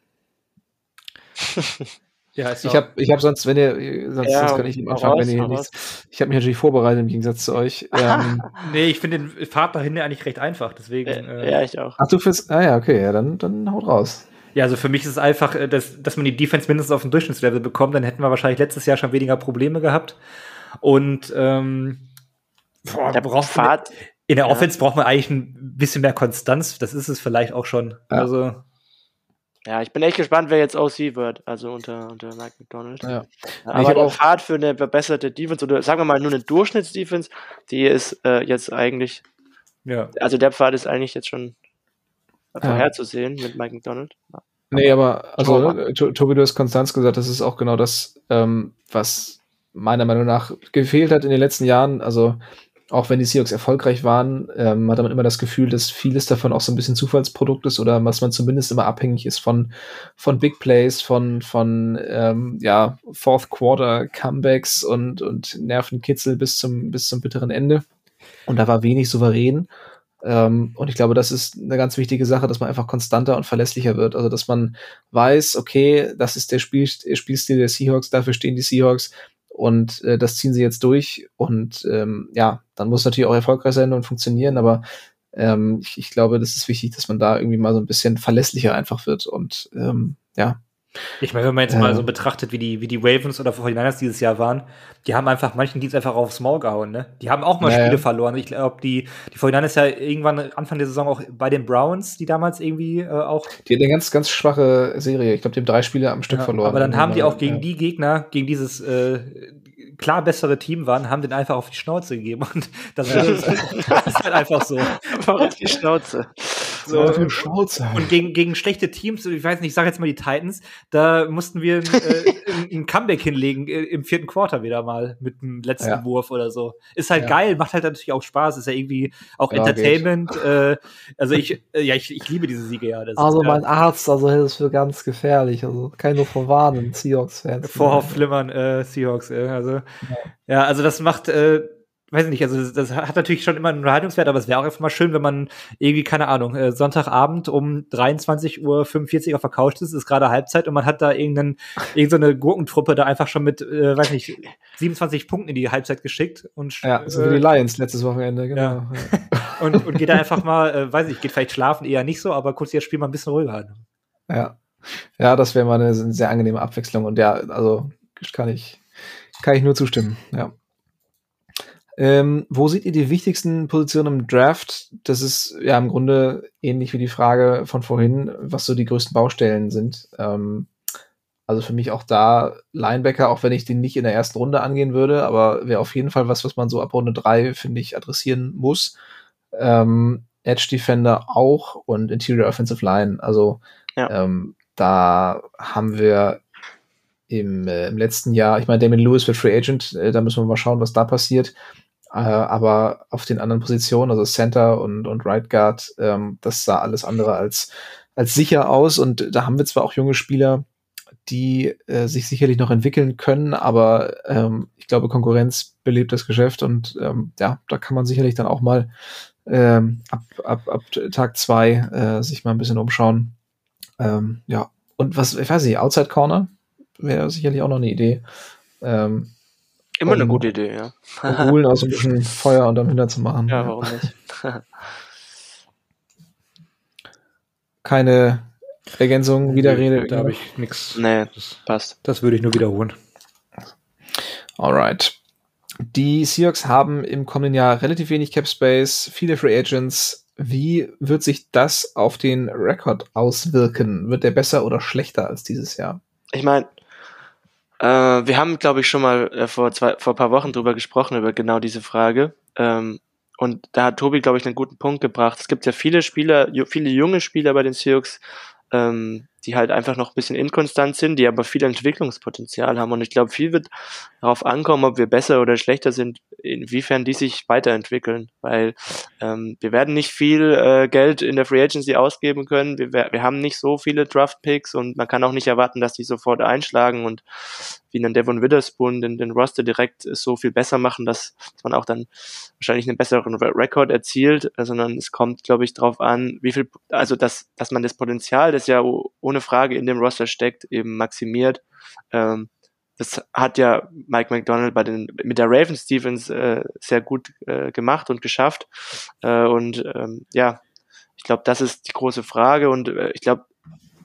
Ja, ich habe ich hab sonst, wenn ihr, sonst, ja, sonst kann ich anfangen, raus, wenn ihr nichts. Ich habe mich natürlich vorbereitet im Gegensatz zu euch. Ähm, nee, ich finde den Pfad dahin eigentlich recht einfach, deswegen. Äh, ja, ich auch. Ach, du fürs, ah ja, okay, ja, dann, dann haut raus. Ja, also für mich ist es einfach, äh, dass, dass man die Defense mindestens auf dem Durchschnittslevel bekommt, dann hätten wir wahrscheinlich letztes Jahr schon weniger Probleme gehabt. Und ähm, boah, der braucht Fahrt. In der ja. Offense braucht man eigentlich ein bisschen mehr Konstanz. Das ist es vielleicht auch schon. Ja. Also ja, ich bin echt gespannt, wer jetzt OC wird, also unter, unter Mike McDonald. Ja. Aber der Fahrt für eine verbesserte Defense oder sagen wir mal nur eine Durchschnittsdefense, die ist äh, jetzt eigentlich, ja. also der Pfad ist eigentlich jetzt schon vorherzusehen ja. mit Mike McDonald. Ja. Nee, aber also Tobi, du hast Konstanz gesagt, das ist auch genau das, ähm, was meiner Meinung nach gefehlt hat in den letzten Jahren. Also auch wenn die Seahawks erfolgreich waren, ähm, hat man immer das Gefühl, dass vieles davon auch so ein bisschen Zufallsprodukt ist oder was man zumindest immer abhängig ist von, von Big Plays, von, von ähm, ja, Fourth Quarter Comebacks und, und Nervenkitzel bis zum, bis zum bitteren Ende. Und da war wenig souverän. Ähm, und ich glaube, das ist eine ganz wichtige Sache, dass man einfach konstanter und verlässlicher wird. Also, dass man weiß, okay, das ist der Spiel, Spielstil der Seahawks, dafür stehen die Seahawks und äh, das ziehen sie jetzt durch. Und ähm, ja, dann muss natürlich auch erfolgreich sein und funktionieren, aber ähm, ich, ich glaube, das ist wichtig, dass man da irgendwie mal so ein bisschen verlässlicher einfach wird. Und ähm, ja, ich meine, wenn man jetzt äh, mal so betrachtet, wie die, wie die Ravens oder 49ers dieses Jahr waren, die haben einfach manchen Dienst einfach aufs Maul gehauen, ne? Die haben auch mal naja. Spiele verloren. Ich glaube, die, die 49ers ja irgendwann Anfang der Saison auch bei den Browns, die damals irgendwie äh, auch. Die hatten eine ganz, ganz schwache Serie. Ich glaube, die haben drei Spiele am Stück ja, verloren. Aber dann haben die auch gegen ja. die Gegner, gegen dieses äh, klar bessere Team waren, haben den einfach auf die Schnauze gegeben. Und das, ist, das ist halt einfach so. auf die Schnauze. So, und, Schnauze. und gegen, gegen schlechte Teams, ich weiß nicht, ich sage jetzt mal die Titans, da mussten wir äh, ein, ein, Comeback hinlegen äh, im vierten Quarter wieder mal mit dem letzten ja. Wurf oder so. Ist halt ja. geil, macht halt natürlich auch Spaß, ist ja irgendwie auch ja, Entertainment. Äh, also ich, äh, ja, ich, ich liebe diese Siege ja. also mein Arzt, also hält es für ganz gefährlich. Also kann ich nur vorwarnen, Seahawks-Fans. Vorhofflimmern, äh, Seahawks, äh, also ja. also das macht, äh, weiß nicht, also das, hat natürlich schon immer einen Unterhaltungswert, aber es wäre auch einfach mal schön, wenn man irgendwie, keine Ahnung, äh, Sonntagabend um 23.45 Uhr auf der Couch ist, ist gerade Halbzeit und man hat da irgendeinen, irgendeine Gurkentruppe da einfach schon mit, äh, weiß nicht, 27 Punkten in die Halbzeit geschickt und Ja, so wie die Lions letztes Wochenende, genau. Ja. und, und geht da einfach mal, äh, weiß ich, geht vielleicht schlafen eher nicht so, aber kurz das Spiel mal ein bisschen ruhiger an. Ja. Ja, das wäre mal eine sehr angenehme Abwechslung und ja, also kann ich kann ich nur zustimmen, ja. Ähm, wo seht ihr die wichtigsten Positionen im Draft? Das ist ja im Grunde ähnlich wie die Frage von vorhin, was so die größten Baustellen sind. Ähm, also für mich auch da Linebacker, auch wenn ich den nicht in der ersten Runde angehen würde, aber wäre auf jeden Fall was, was man so ab Runde drei finde ich, adressieren muss. Ähm, Edge Defender auch und Interior Offensive Line. Also ja. ähm, da haben wir im, äh, im letzten Jahr, ich meine, Damien Lewis wird Free Agent, äh, da müssen wir mal schauen, was da passiert. Äh, aber auf den anderen Positionen, also Center und, und Right Guard, ähm, das sah alles andere als, als sicher aus. Und da haben wir zwar auch junge Spieler, die äh, sich sicherlich noch entwickeln können, aber ähm, ich glaube, Konkurrenz belebt das Geschäft und ähm, ja, da kann man sicherlich dann auch mal ähm, ab, ab, ab Tag zwei äh, sich mal ein bisschen umschauen. Ähm, ja, und was, ich weiß nicht, Outside Corner, wäre sicherlich auch noch eine Idee. Ähm, Immer eine Um- gute Idee, ja. um Ulen aus ein bisschen Feuer unterm Hintern zu machen. Ja, warum nicht? Keine Ergänzung, Widerrede. Da habe ich nichts. nee, Das, passt. das würde ich nur wiederholen. Alright. Die Seahawks haben im kommenden Jahr relativ wenig Cap Space, viele Free Agents. Wie wird sich das auf den Rekord auswirken? Wird der besser oder schlechter als dieses Jahr? Ich meine, äh, wir haben, glaube ich, schon mal äh, vor, zwei, vor ein paar Wochen drüber gesprochen, über genau diese Frage. Ähm, und da hat Tobi, glaube ich, einen guten Punkt gebracht. Es gibt ja viele Spieler, viele junge Spieler bei den Seahawks, ähm, die halt einfach noch ein bisschen inkonstant sind, die aber viel Entwicklungspotenzial haben. Und ich glaube, viel wird darauf ankommen, ob wir besser oder schlechter sind, inwiefern die sich weiterentwickeln. Weil ähm, wir werden nicht viel äh, Geld in der Free Agency ausgeben können. Wir, wir haben nicht so viele Draft-Picks und man kann auch nicht erwarten, dass die sofort einschlagen und wie einen Devon Witherspoon den, den Roster direkt so viel besser machen, dass, man auch dann wahrscheinlich einen besseren Re- Rekord erzielt, sondern es kommt, glaube ich, darauf an, wie viel, also dass, dass man das Potenzial, das ja o- ohne Frage in dem Roster steckt, eben maximiert. Ähm, das hat ja Mike McDonald bei den mit der Ravens Defense äh, sehr gut äh, gemacht und geschafft. Äh, und ähm, ja, ich glaube, das ist die große Frage und äh, ich glaube,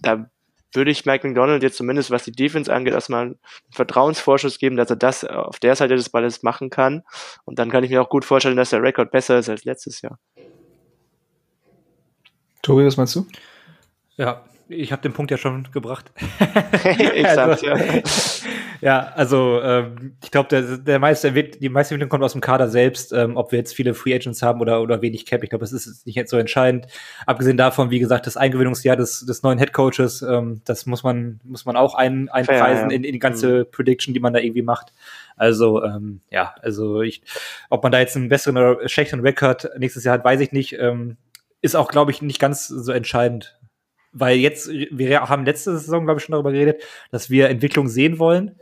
da würde ich Mike McDonald jetzt zumindest, was die Defense angeht, erstmal einen Vertrauensvorschuss geben, dass er das auf der Seite des Balles machen kann. Und dann kann ich mir auch gut vorstellen, dass der Rekord besser ist als letztes Jahr. Tobi, was meinst du? Ja, ich habe den Punkt ja schon gebracht. ich sag's ja. Ja, also ähm, ich glaube, der, der meiste, die meiste Entwicklung kommt aus dem Kader selbst, ähm, ob wir jetzt viele Free Agents haben oder, oder wenig Cap. Ich glaube, das ist nicht jetzt so entscheidend. Abgesehen davon, wie gesagt, das Eingewöhnungsjahr des, des neuen Head Coaches, ähm, das muss man, muss man auch ein, einpreisen ja. in, in die ganze Prediction, die man da irgendwie macht. Also, ähm, ja, also ich, ob man da jetzt einen besseren oder schlechteren Rekord nächstes Jahr hat, weiß ich nicht. Ähm, ist auch, glaube ich, nicht ganz so entscheidend. Weil jetzt, wir haben letzte Saison, glaube ich, schon darüber geredet, dass wir Entwicklung sehen wollen.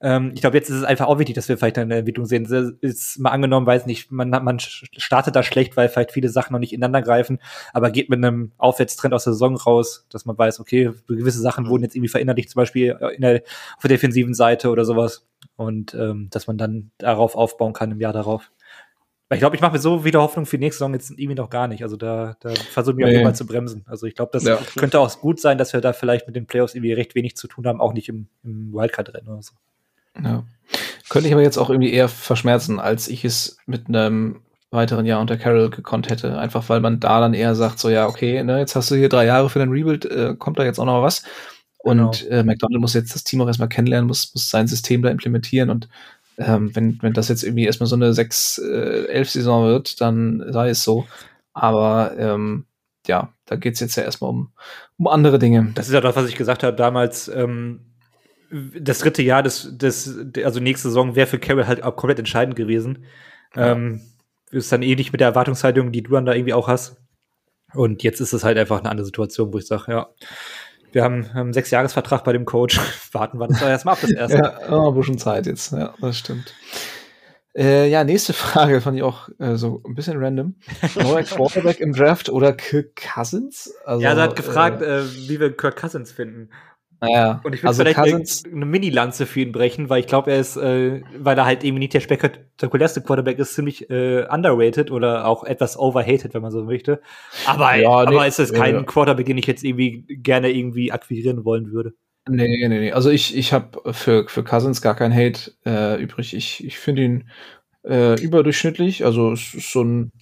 Ähm, ich glaube, jetzt ist es einfach auch wichtig, dass wir vielleicht eine Entwicklung sehen. Es Ist mal angenommen, weiß nicht, man, man startet da schlecht, weil vielleicht viele Sachen noch nicht ineinander greifen, aber geht mit einem Aufwärtstrend aus der Saison raus, dass man weiß, okay, gewisse Sachen Mhm. wurden jetzt irgendwie verinnerlicht, zum Beispiel in der, auf der defensiven Seite oder sowas. Und ähm, dass man dann darauf aufbauen kann im Jahr darauf. Ich glaube, ich mache mir so wieder Hoffnung für die nächste Saison jetzt irgendwie noch gar nicht. Also da, da versuche ich mich Nee. Fall zu bremsen. Also ich glaube, das Ja. könnte auch gut sein, dass wir da vielleicht mit den Playoffs irgendwie recht wenig zu tun haben, auch nicht im, im Wildcard-Rennen oder so. Ja. Könnte ich aber jetzt auch irgendwie eher verschmerzen, als ich es mit einem weiteren Jahr unter Carroll gekonnt hätte. Einfach weil man da dann eher sagt, so ja, okay, ne, jetzt hast du hier drei Jahre für dein Rebuild, äh, kommt da jetzt auch noch was. Und Genau. äh, McDonald muss jetzt das Team auch erstmal kennenlernen, muss, muss sein System da implementieren. Und ähm, wenn, wenn das jetzt irgendwie erstmal so eine 6-11-Saison wird, dann sei es so. Aber ähm, ja, da geht's jetzt ja erstmal um, um andere Dinge. Das ist ja das, was ich gesagt habe damals. Ähm, das dritte Jahr des, des, also nächste Saison wäre für Carroll halt auch komplett entscheidend gewesen. Ähm, ist dann ähnlich mit der Erwartungshaltung, die du dann da irgendwie auch hast. Und jetzt ist es halt einfach eine andere Situation, wo ich sage, ja, wir haben einen Sechsjahresvertrag bei dem Coach. Warten wir das doch erstmal ab, das erste. Ja, oh, ein bisschen Zeit jetzt. Ja, das stimmt. Äh, ja, nächste Frage fand ich auch äh, so ein bisschen random. Neuer Quarterback im Draft oder Kirk Cousins? Also, ja, er hat gefragt, Äh, äh, wie wir Kirk Cousins finden. Naja, Und ich will also vielleicht Cousins, eine, eine Mini-Lanze für ihn brechen, weil ich glaube, er ist, äh, weil er halt eben nicht der spektakulärste Quarterback ist, ziemlich äh, underrated oder auch etwas overhated, wenn man so möchte. Aber, Ja, nee, aber ist es kein ja. Quarterback, den ich jetzt irgendwie gerne irgendwie akquirieren wollen würde. nee, nee, nee. Also ich, ich habe für, für Cousins gar keinen Hate äh, übrig. Ich, ich finde ihn äh, überdurchschnittlich. Also es ist so ein,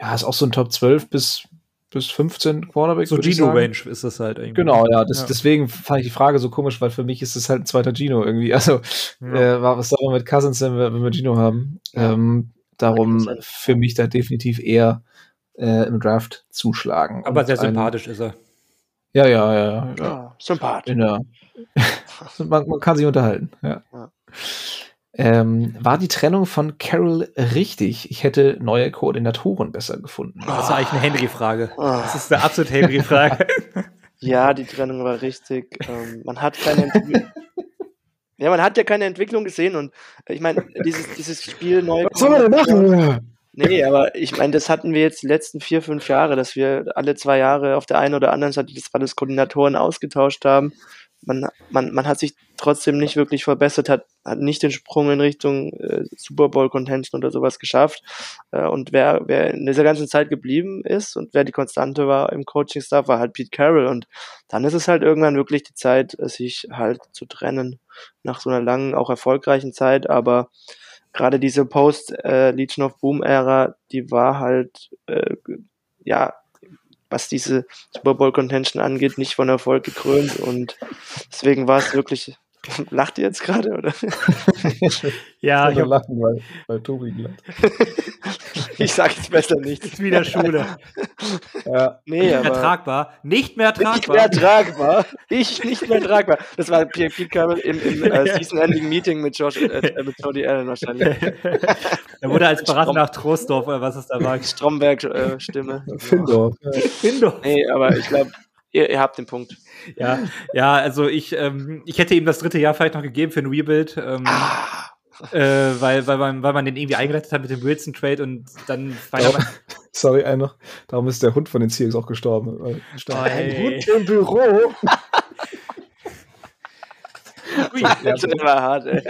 ja, ist auch so ein Top 12 bis, bis 15 Quarterback. So würd ich Gino sagen. Range ist das halt irgendwie. Genau, ja, das, Ja. deswegen fand ich die Frage so komisch, weil für mich ist es halt ein zweiter Gino irgendwie. Also, Ja. äh, was soll man mit Cousins, wenn wir, wenn wir Gino haben? Ja. Ähm, darum Macht für mich da definitiv eher äh, im Draft zuschlagen. Aber Und sehr ein- sympathisch ist er. Ja, ja, ja, ja. ja. Ja, Sympath. In der, man, man kann sich unterhalten, ja. Ähm, war die Trennung von Carol richtig? Ich hätte neue Koordinatoren besser gefunden. Das ist eigentlich eine Henry-Frage. Ah. Das ist eine absolute Henry-Frage. Ja, die Trennung war richtig. Ähm, man hat keine Entwicklung. Ja, man hat ja keine Entwicklung gesehen und äh, ich meine, dieses, dieses Spiel neu. Was soll man denn machen? Nee, aber ich meine, das hatten wir jetzt die letzten vier, fünf Jahre, dass wir alle zwei Jahre auf der einen oder anderen Seite des Balles Koordinatoren ausgetauscht haben. Man, man, man hat sich trotzdem nicht wirklich verbessert, hat, hat nicht den Sprung in Richtung äh, Super Bowl Contention oder sowas geschafft. Äh, und wer, wer in dieser ganzen Zeit geblieben ist und wer die Konstante war im Coaching-Staff, war halt Pete Carroll. Und dann ist es halt irgendwann wirklich die Zeit, sich halt zu trennen nach so einer langen, auch erfolgreichen Zeit. Aber gerade diese Post-Legion of Boom-Ära, die war halt, äh, ja, was diese Super Bowl Contention angeht, nicht von Erfolg gekrönt und deswegen war es wirklich. Lacht ihr jetzt gerade, oder? ja, ich lachen, weil, weil Tobi lacht. ich sag jetzt besser nichts. Ist wieder Schule. ja. Nee, nicht mehr tragbar. Nicht mehr tragbar. Nicht mehr tragbar. Ich nicht mehr tragbar. Das war Pete Carroll im, im äh, Season-Ending-Meeting mit, Josh, äh, mit Jody Allen wahrscheinlich. er wurde als Berater nach Trostdorf, oder was es da war. Stromberg-Stimme. Äh, Findorf. Findorf. Nee, aber ich glaube, Ihr, ihr, habt den Punkt. Ja, ja, also ich, ähm, ich hätte ihm das dritte Jahr vielleicht noch gegeben für ein Rebuild. Ähm, ah. äh, weil, weil, man, weil man den irgendwie eingeleitet hat mit dem Wilson-Trade und dann ja, Sorry, ein noch. Darum ist der Hund von den Seahawks auch gestorben. Oh, ein Hund im Büro. Ui, ja, das war hart, ey.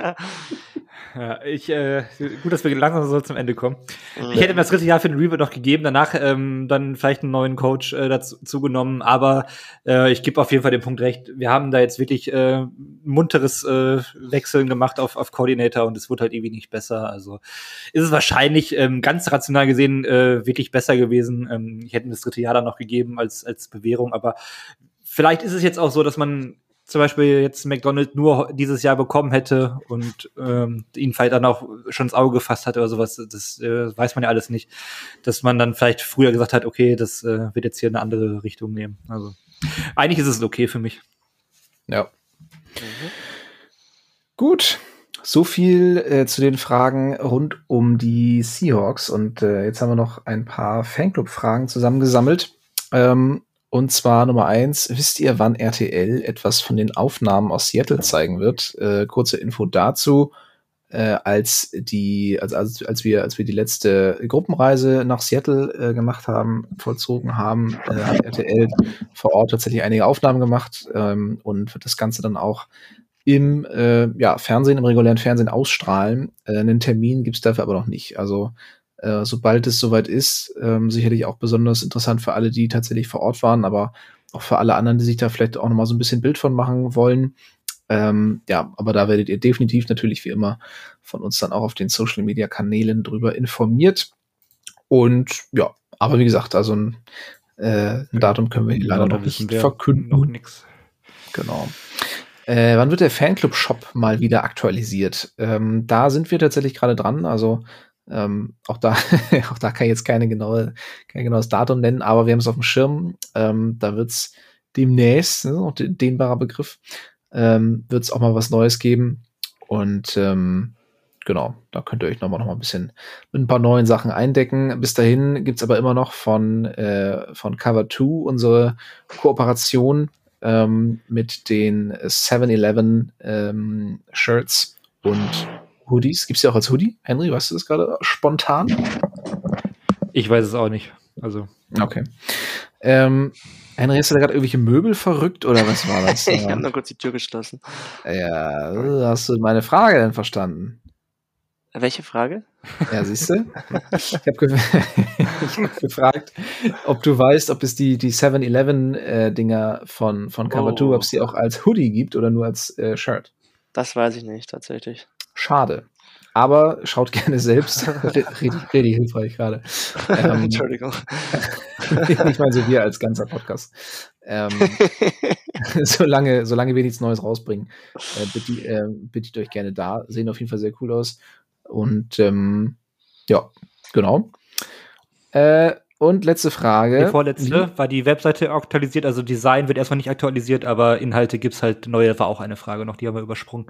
Ja, ich, äh, gut, dass wir langsam so zum Ende kommen. Mhm. Ich hätte mir das dritte Jahr für den Rebuild noch gegeben, danach ähm, dann vielleicht einen neuen Coach äh, dazu genommen, aber äh, ich gebe auf jeden Fall den Punkt recht. Wir haben da jetzt wirklich äh, munteres äh, Wechseln gemacht auf, auf Coordinator und es wurde halt irgendwie nicht besser. Also ist es wahrscheinlich ähm, ganz rational gesehen äh, wirklich besser gewesen. Ähm, ich hätte mir das dritte Jahr dann noch gegeben als, als Bewährung, aber vielleicht ist es jetzt auch so, dass man zum Beispiel jetzt McDonald nur dieses Jahr bekommen hätte und ähm, ihn vielleicht dann auch schon ins Auge gefasst hat oder sowas, das äh, weiß man ja alles nicht, dass man dann vielleicht früher gesagt hat, okay, das äh, wird jetzt hier eine andere Richtung nehmen. Also eigentlich ist es okay für mich. Ja. Gut. So viel äh, zu den Fragen rund um die Seahawks. Und äh, jetzt haben wir noch ein paar Fanclub-Fragen zusammengesammelt. Ähm, und zwar Nummer eins, wisst ihr, wann RTL etwas von den Aufnahmen aus Seattle zeigen wird? Äh, kurze Info dazu. Äh, als die, als, als, als wir, als wir die letzte Gruppenreise nach Seattle äh, gemacht haben, vollzogen haben, äh, hat RTL vor Ort tatsächlich einige Aufnahmen gemacht ähm, und wird das Ganze dann auch im äh, ja, Fernsehen, im regulären Fernsehen ausstrahlen. Äh, einen Termin gibt's dafür aber noch nicht. Also äh, sobald es soweit ist. Ähm, sicherlich auch besonders interessant für alle, die tatsächlich vor Ort waren, aber auch für alle anderen, die sich da vielleicht auch nochmal so ein bisschen Bild von machen wollen. Ähm, ja, aber da werdet ihr definitiv natürlich wie immer von uns dann auch auf den Social Media Kanälen drüber informiert. Und ja, aber wie gesagt, also ein, äh, ein Datum können wir hier leider noch nicht verkünden. Noch nix. Genau. Äh, wann wird der Fanclub-Shop mal wieder aktualisiert? Ähm, da sind wir tatsächlich gerade dran. Also ähm, auch da, auch da kann ich jetzt keine genaue, kein genaues Datum nennen, aber wir haben es auf dem Schirm. Ähm, da wird es demnächst, ne, auch dehnbarer Begriff, ähm, wird es auch mal was Neues geben. Und ähm, genau, da könnt ihr euch nochmal noch mal ein bisschen mit ein paar neuen Sachen eindecken. Bis dahin gibt's aber immer noch von, äh, von Cover 2 unsere Kooperation ähm, mit den 7-Eleven ähm, Shirts und Hoodies. Gibt es ja auch als Hoodie? Henry, weißt du das gerade spontan? Ich weiß es auch nicht. Also. Okay. Ähm, Henry, hast du da gerade irgendwelche Möbel verrückt oder was war das? ich habe nur kurz die Tür geschlossen. Ja, hast du meine Frage denn verstanden? Welche Frage? Ja, siehst du? ich habe ge hab gefragt, ob du weißt, ob es die, die 7-Eleven-Dinger äh, von, von Cover 2, oh. ob es die auch als Hoodie gibt oder nur als äh, Shirt. Das weiß ich nicht, tatsächlich. Schade. Aber schaut gerne selbst. Richtig, richtig hilfreich gerade. Ähm, Entschuldigung. ich meine, so wir als ganzer Podcast. Ähm, solange, solange wir nichts Neues rausbringen, äh, bitte, äh, euch gerne da. Sehen auf jeden Fall sehr cool aus. Und ähm, ja, genau. Äh, und letzte Frage. Die vorletzte war die Webseite aktualisiert, also Design wird erstmal nicht aktualisiert, aber Inhalte gibt es halt neue, war auch eine Frage noch, die haben wir übersprungen.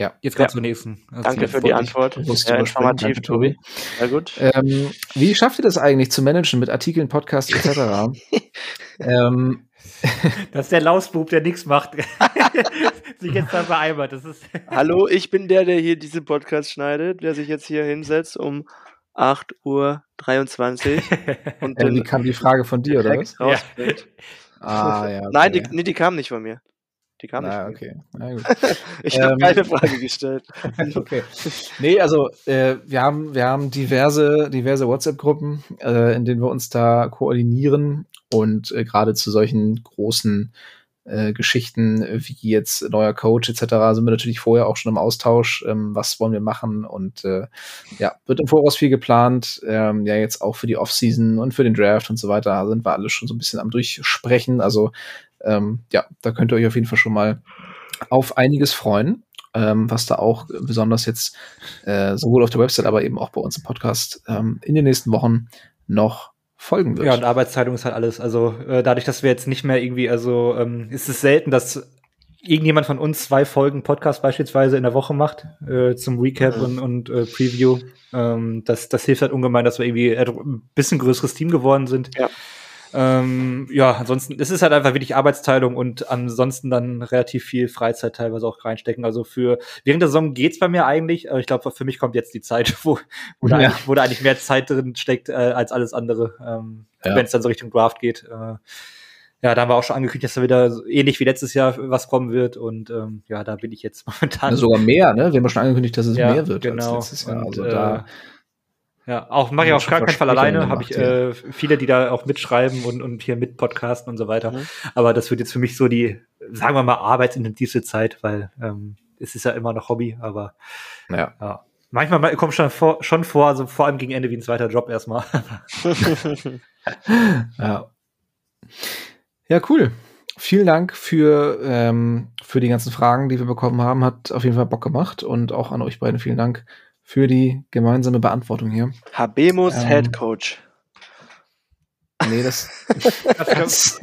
Ja. Jetzt kommt ja. zur nächsten. Also Danke für die Antwort. Sehr informativ, Tobi. Sehr gut. Ähm, wie schafft ihr das eigentlich zu managen mit Artikeln, Podcasts etc.? ähm, das ist der Lausbub, der nichts macht. sich jetzt da vereinbart. Das ist Hallo, ich bin der, der hier diesen Podcast schneidet, der sich jetzt hier hinsetzt um 8.23 Uhr. Und ja, wie kam die Frage von dir, oder was? Ja. Ah, ja, okay. Nein, die, nee, die kam nicht von mir. Die kam Na, nicht. okay. Na gut. Ich habe Ähm, keine Frage gestellt. okay. Nee, also äh, wir haben wir haben diverse diverse WhatsApp-Gruppen, äh, in denen wir uns da koordinieren und äh, gerade zu solchen großen äh, Geschichten wie jetzt neuer Coach etc. sind wir natürlich vorher auch schon im Austausch, ähm, was wollen wir machen und äh, ja wird im Voraus viel geplant, ähm, ja jetzt auch für die Offseason und für den Draft und so weiter sind wir alle schon so ein bisschen am durchsprechen, also ähm, ja da könnt ihr euch auf jeden Fall schon mal auf einiges freuen ähm, was da auch besonders jetzt äh, sowohl auf der Website, aber eben auch bei uns im Podcast ähm, in den nächsten Wochen noch folgen wird. Ja, und Arbeitsteilung ist halt alles. Also äh, dadurch, dass wir jetzt nicht mehr irgendwie, also ähm, ist es selten, dass irgendjemand von uns zwei Folgen Podcast beispielsweise in der Woche macht, äh, zum Recap und, und äh, Preview. Ähm, das, das hilft halt ungemein, dass wir irgendwie ein bisschen größeres Team geworden sind. Ja. Ähm, ja, ansonsten, es ist halt einfach wirklich Arbeitsteilung und ansonsten dann relativ viel Freizeit teilweise auch reinstecken. Also für während der Saison geht's bei mir eigentlich, aber ich glaube, für mich kommt jetzt die Zeit, wo, wo, da, Ja. eigentlich, wo da eigentlich mehr Zeit drin steckt äh, als alles andere, ähm, Ja. wenn es dann so Richtung Draft geht. Äh, ja, da haben wir auch schon angekündigt, dass da wieder so ähnlich wie letztes Jahr was kommen wird. Und ähm, ja, da bin ich jetzt momentan. Ja, sogar mehr, ne? Wir haben schon angekündigt, dass es Ja, mehr wird genau. als letztes Jahr. Und, Also äh, da Ja, auch mache ich auf gar keinen Fall alleine, habe ich äh, viele, die da auch mitschreiben und, und hier mit podcasten und so weiter. Mhm. Aber das wird jetzt für mich so die, sagen wir mal, arbeitsintensivste Zeit, weil ähm, es ist ja immer noch Hobby, aber ja. ja. Manchmal mal- kommt schon vor, schon vor, also vor allem gegen Ende wie ein zweiter Job erstmal. Ja. Ja, cool. Vielen Dank für, ähm, für die ganzen Fragen, die wir bekommen haben. Hat auf jeden Fall Bock gemacht. Und auch an euch beiden vielen Dank für die gemeinsame Beantwortung hier. Habemus Ähm. Head Coach. Nee, das.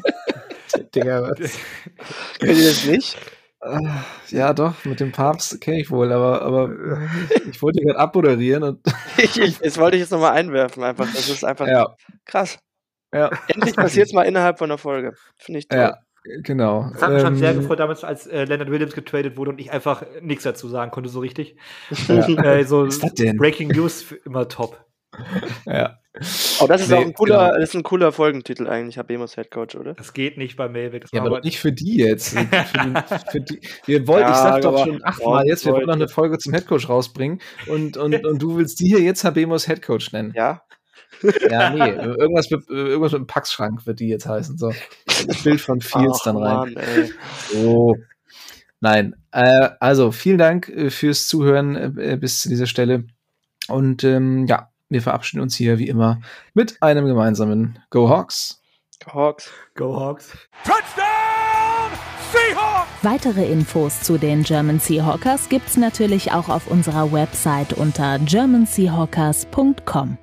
Digga, was? Kennt ihr das nicht? Ah, Ja, doch, mit dem Papst kenne ich wohl, aber, aber ich wollte gerade abmoderieren und Ich, ich, das wollte ich jetzt nochmal einwerfen, einfach. Das ist einfach ja, krass. ja, Endlich passiert es mal innerhalb von einer Folge. Finde ich toll. ja, genau. Das hat mich schon sehr Ähm, gefreut, damals, als äh, Leonard Williams getradet wurde und ich einfach nichts dazu sagen konnte, so richtig. Ja. Äh, so Was ist das denn? Breaking News immer top. Ja. Oh, das ist Nee, auch ein cooler, genau. das ist ein cooler Folgentitel eigentlich, Habemus Head Coach, oder? Das geht nicht bei. Das Ja, aber nicht für die jetzt. Für die, für die, wir wollten, ich Ja, sag doch schon achtmal jetzt, wir wollen noch eine Folge zum Headcoach rausbringen und, und, und du willst die hier jetzt Habemos Headcoach nennen. Ja. Ja, nee, irgendwas mit, irgendwas mit dem Packschrank wird die jetzt heißen. So. Das Bild von Fields Ach, dann rein. Mann, ey. So. Nein. Äh, also, vielen Dank äh, fürs Zuhören äh, bis zu dieser Stelle. Und ähm, ja, wir verabschieden uns hier wie immer mit einem gemeinsamen Go Hawks. Hawks. Go Hawks. Touchdown! Seahawks! Weitere Infos zu den German Seahawkers gibt's natürlich auch auf unserer Website unter germanseahawkers.com.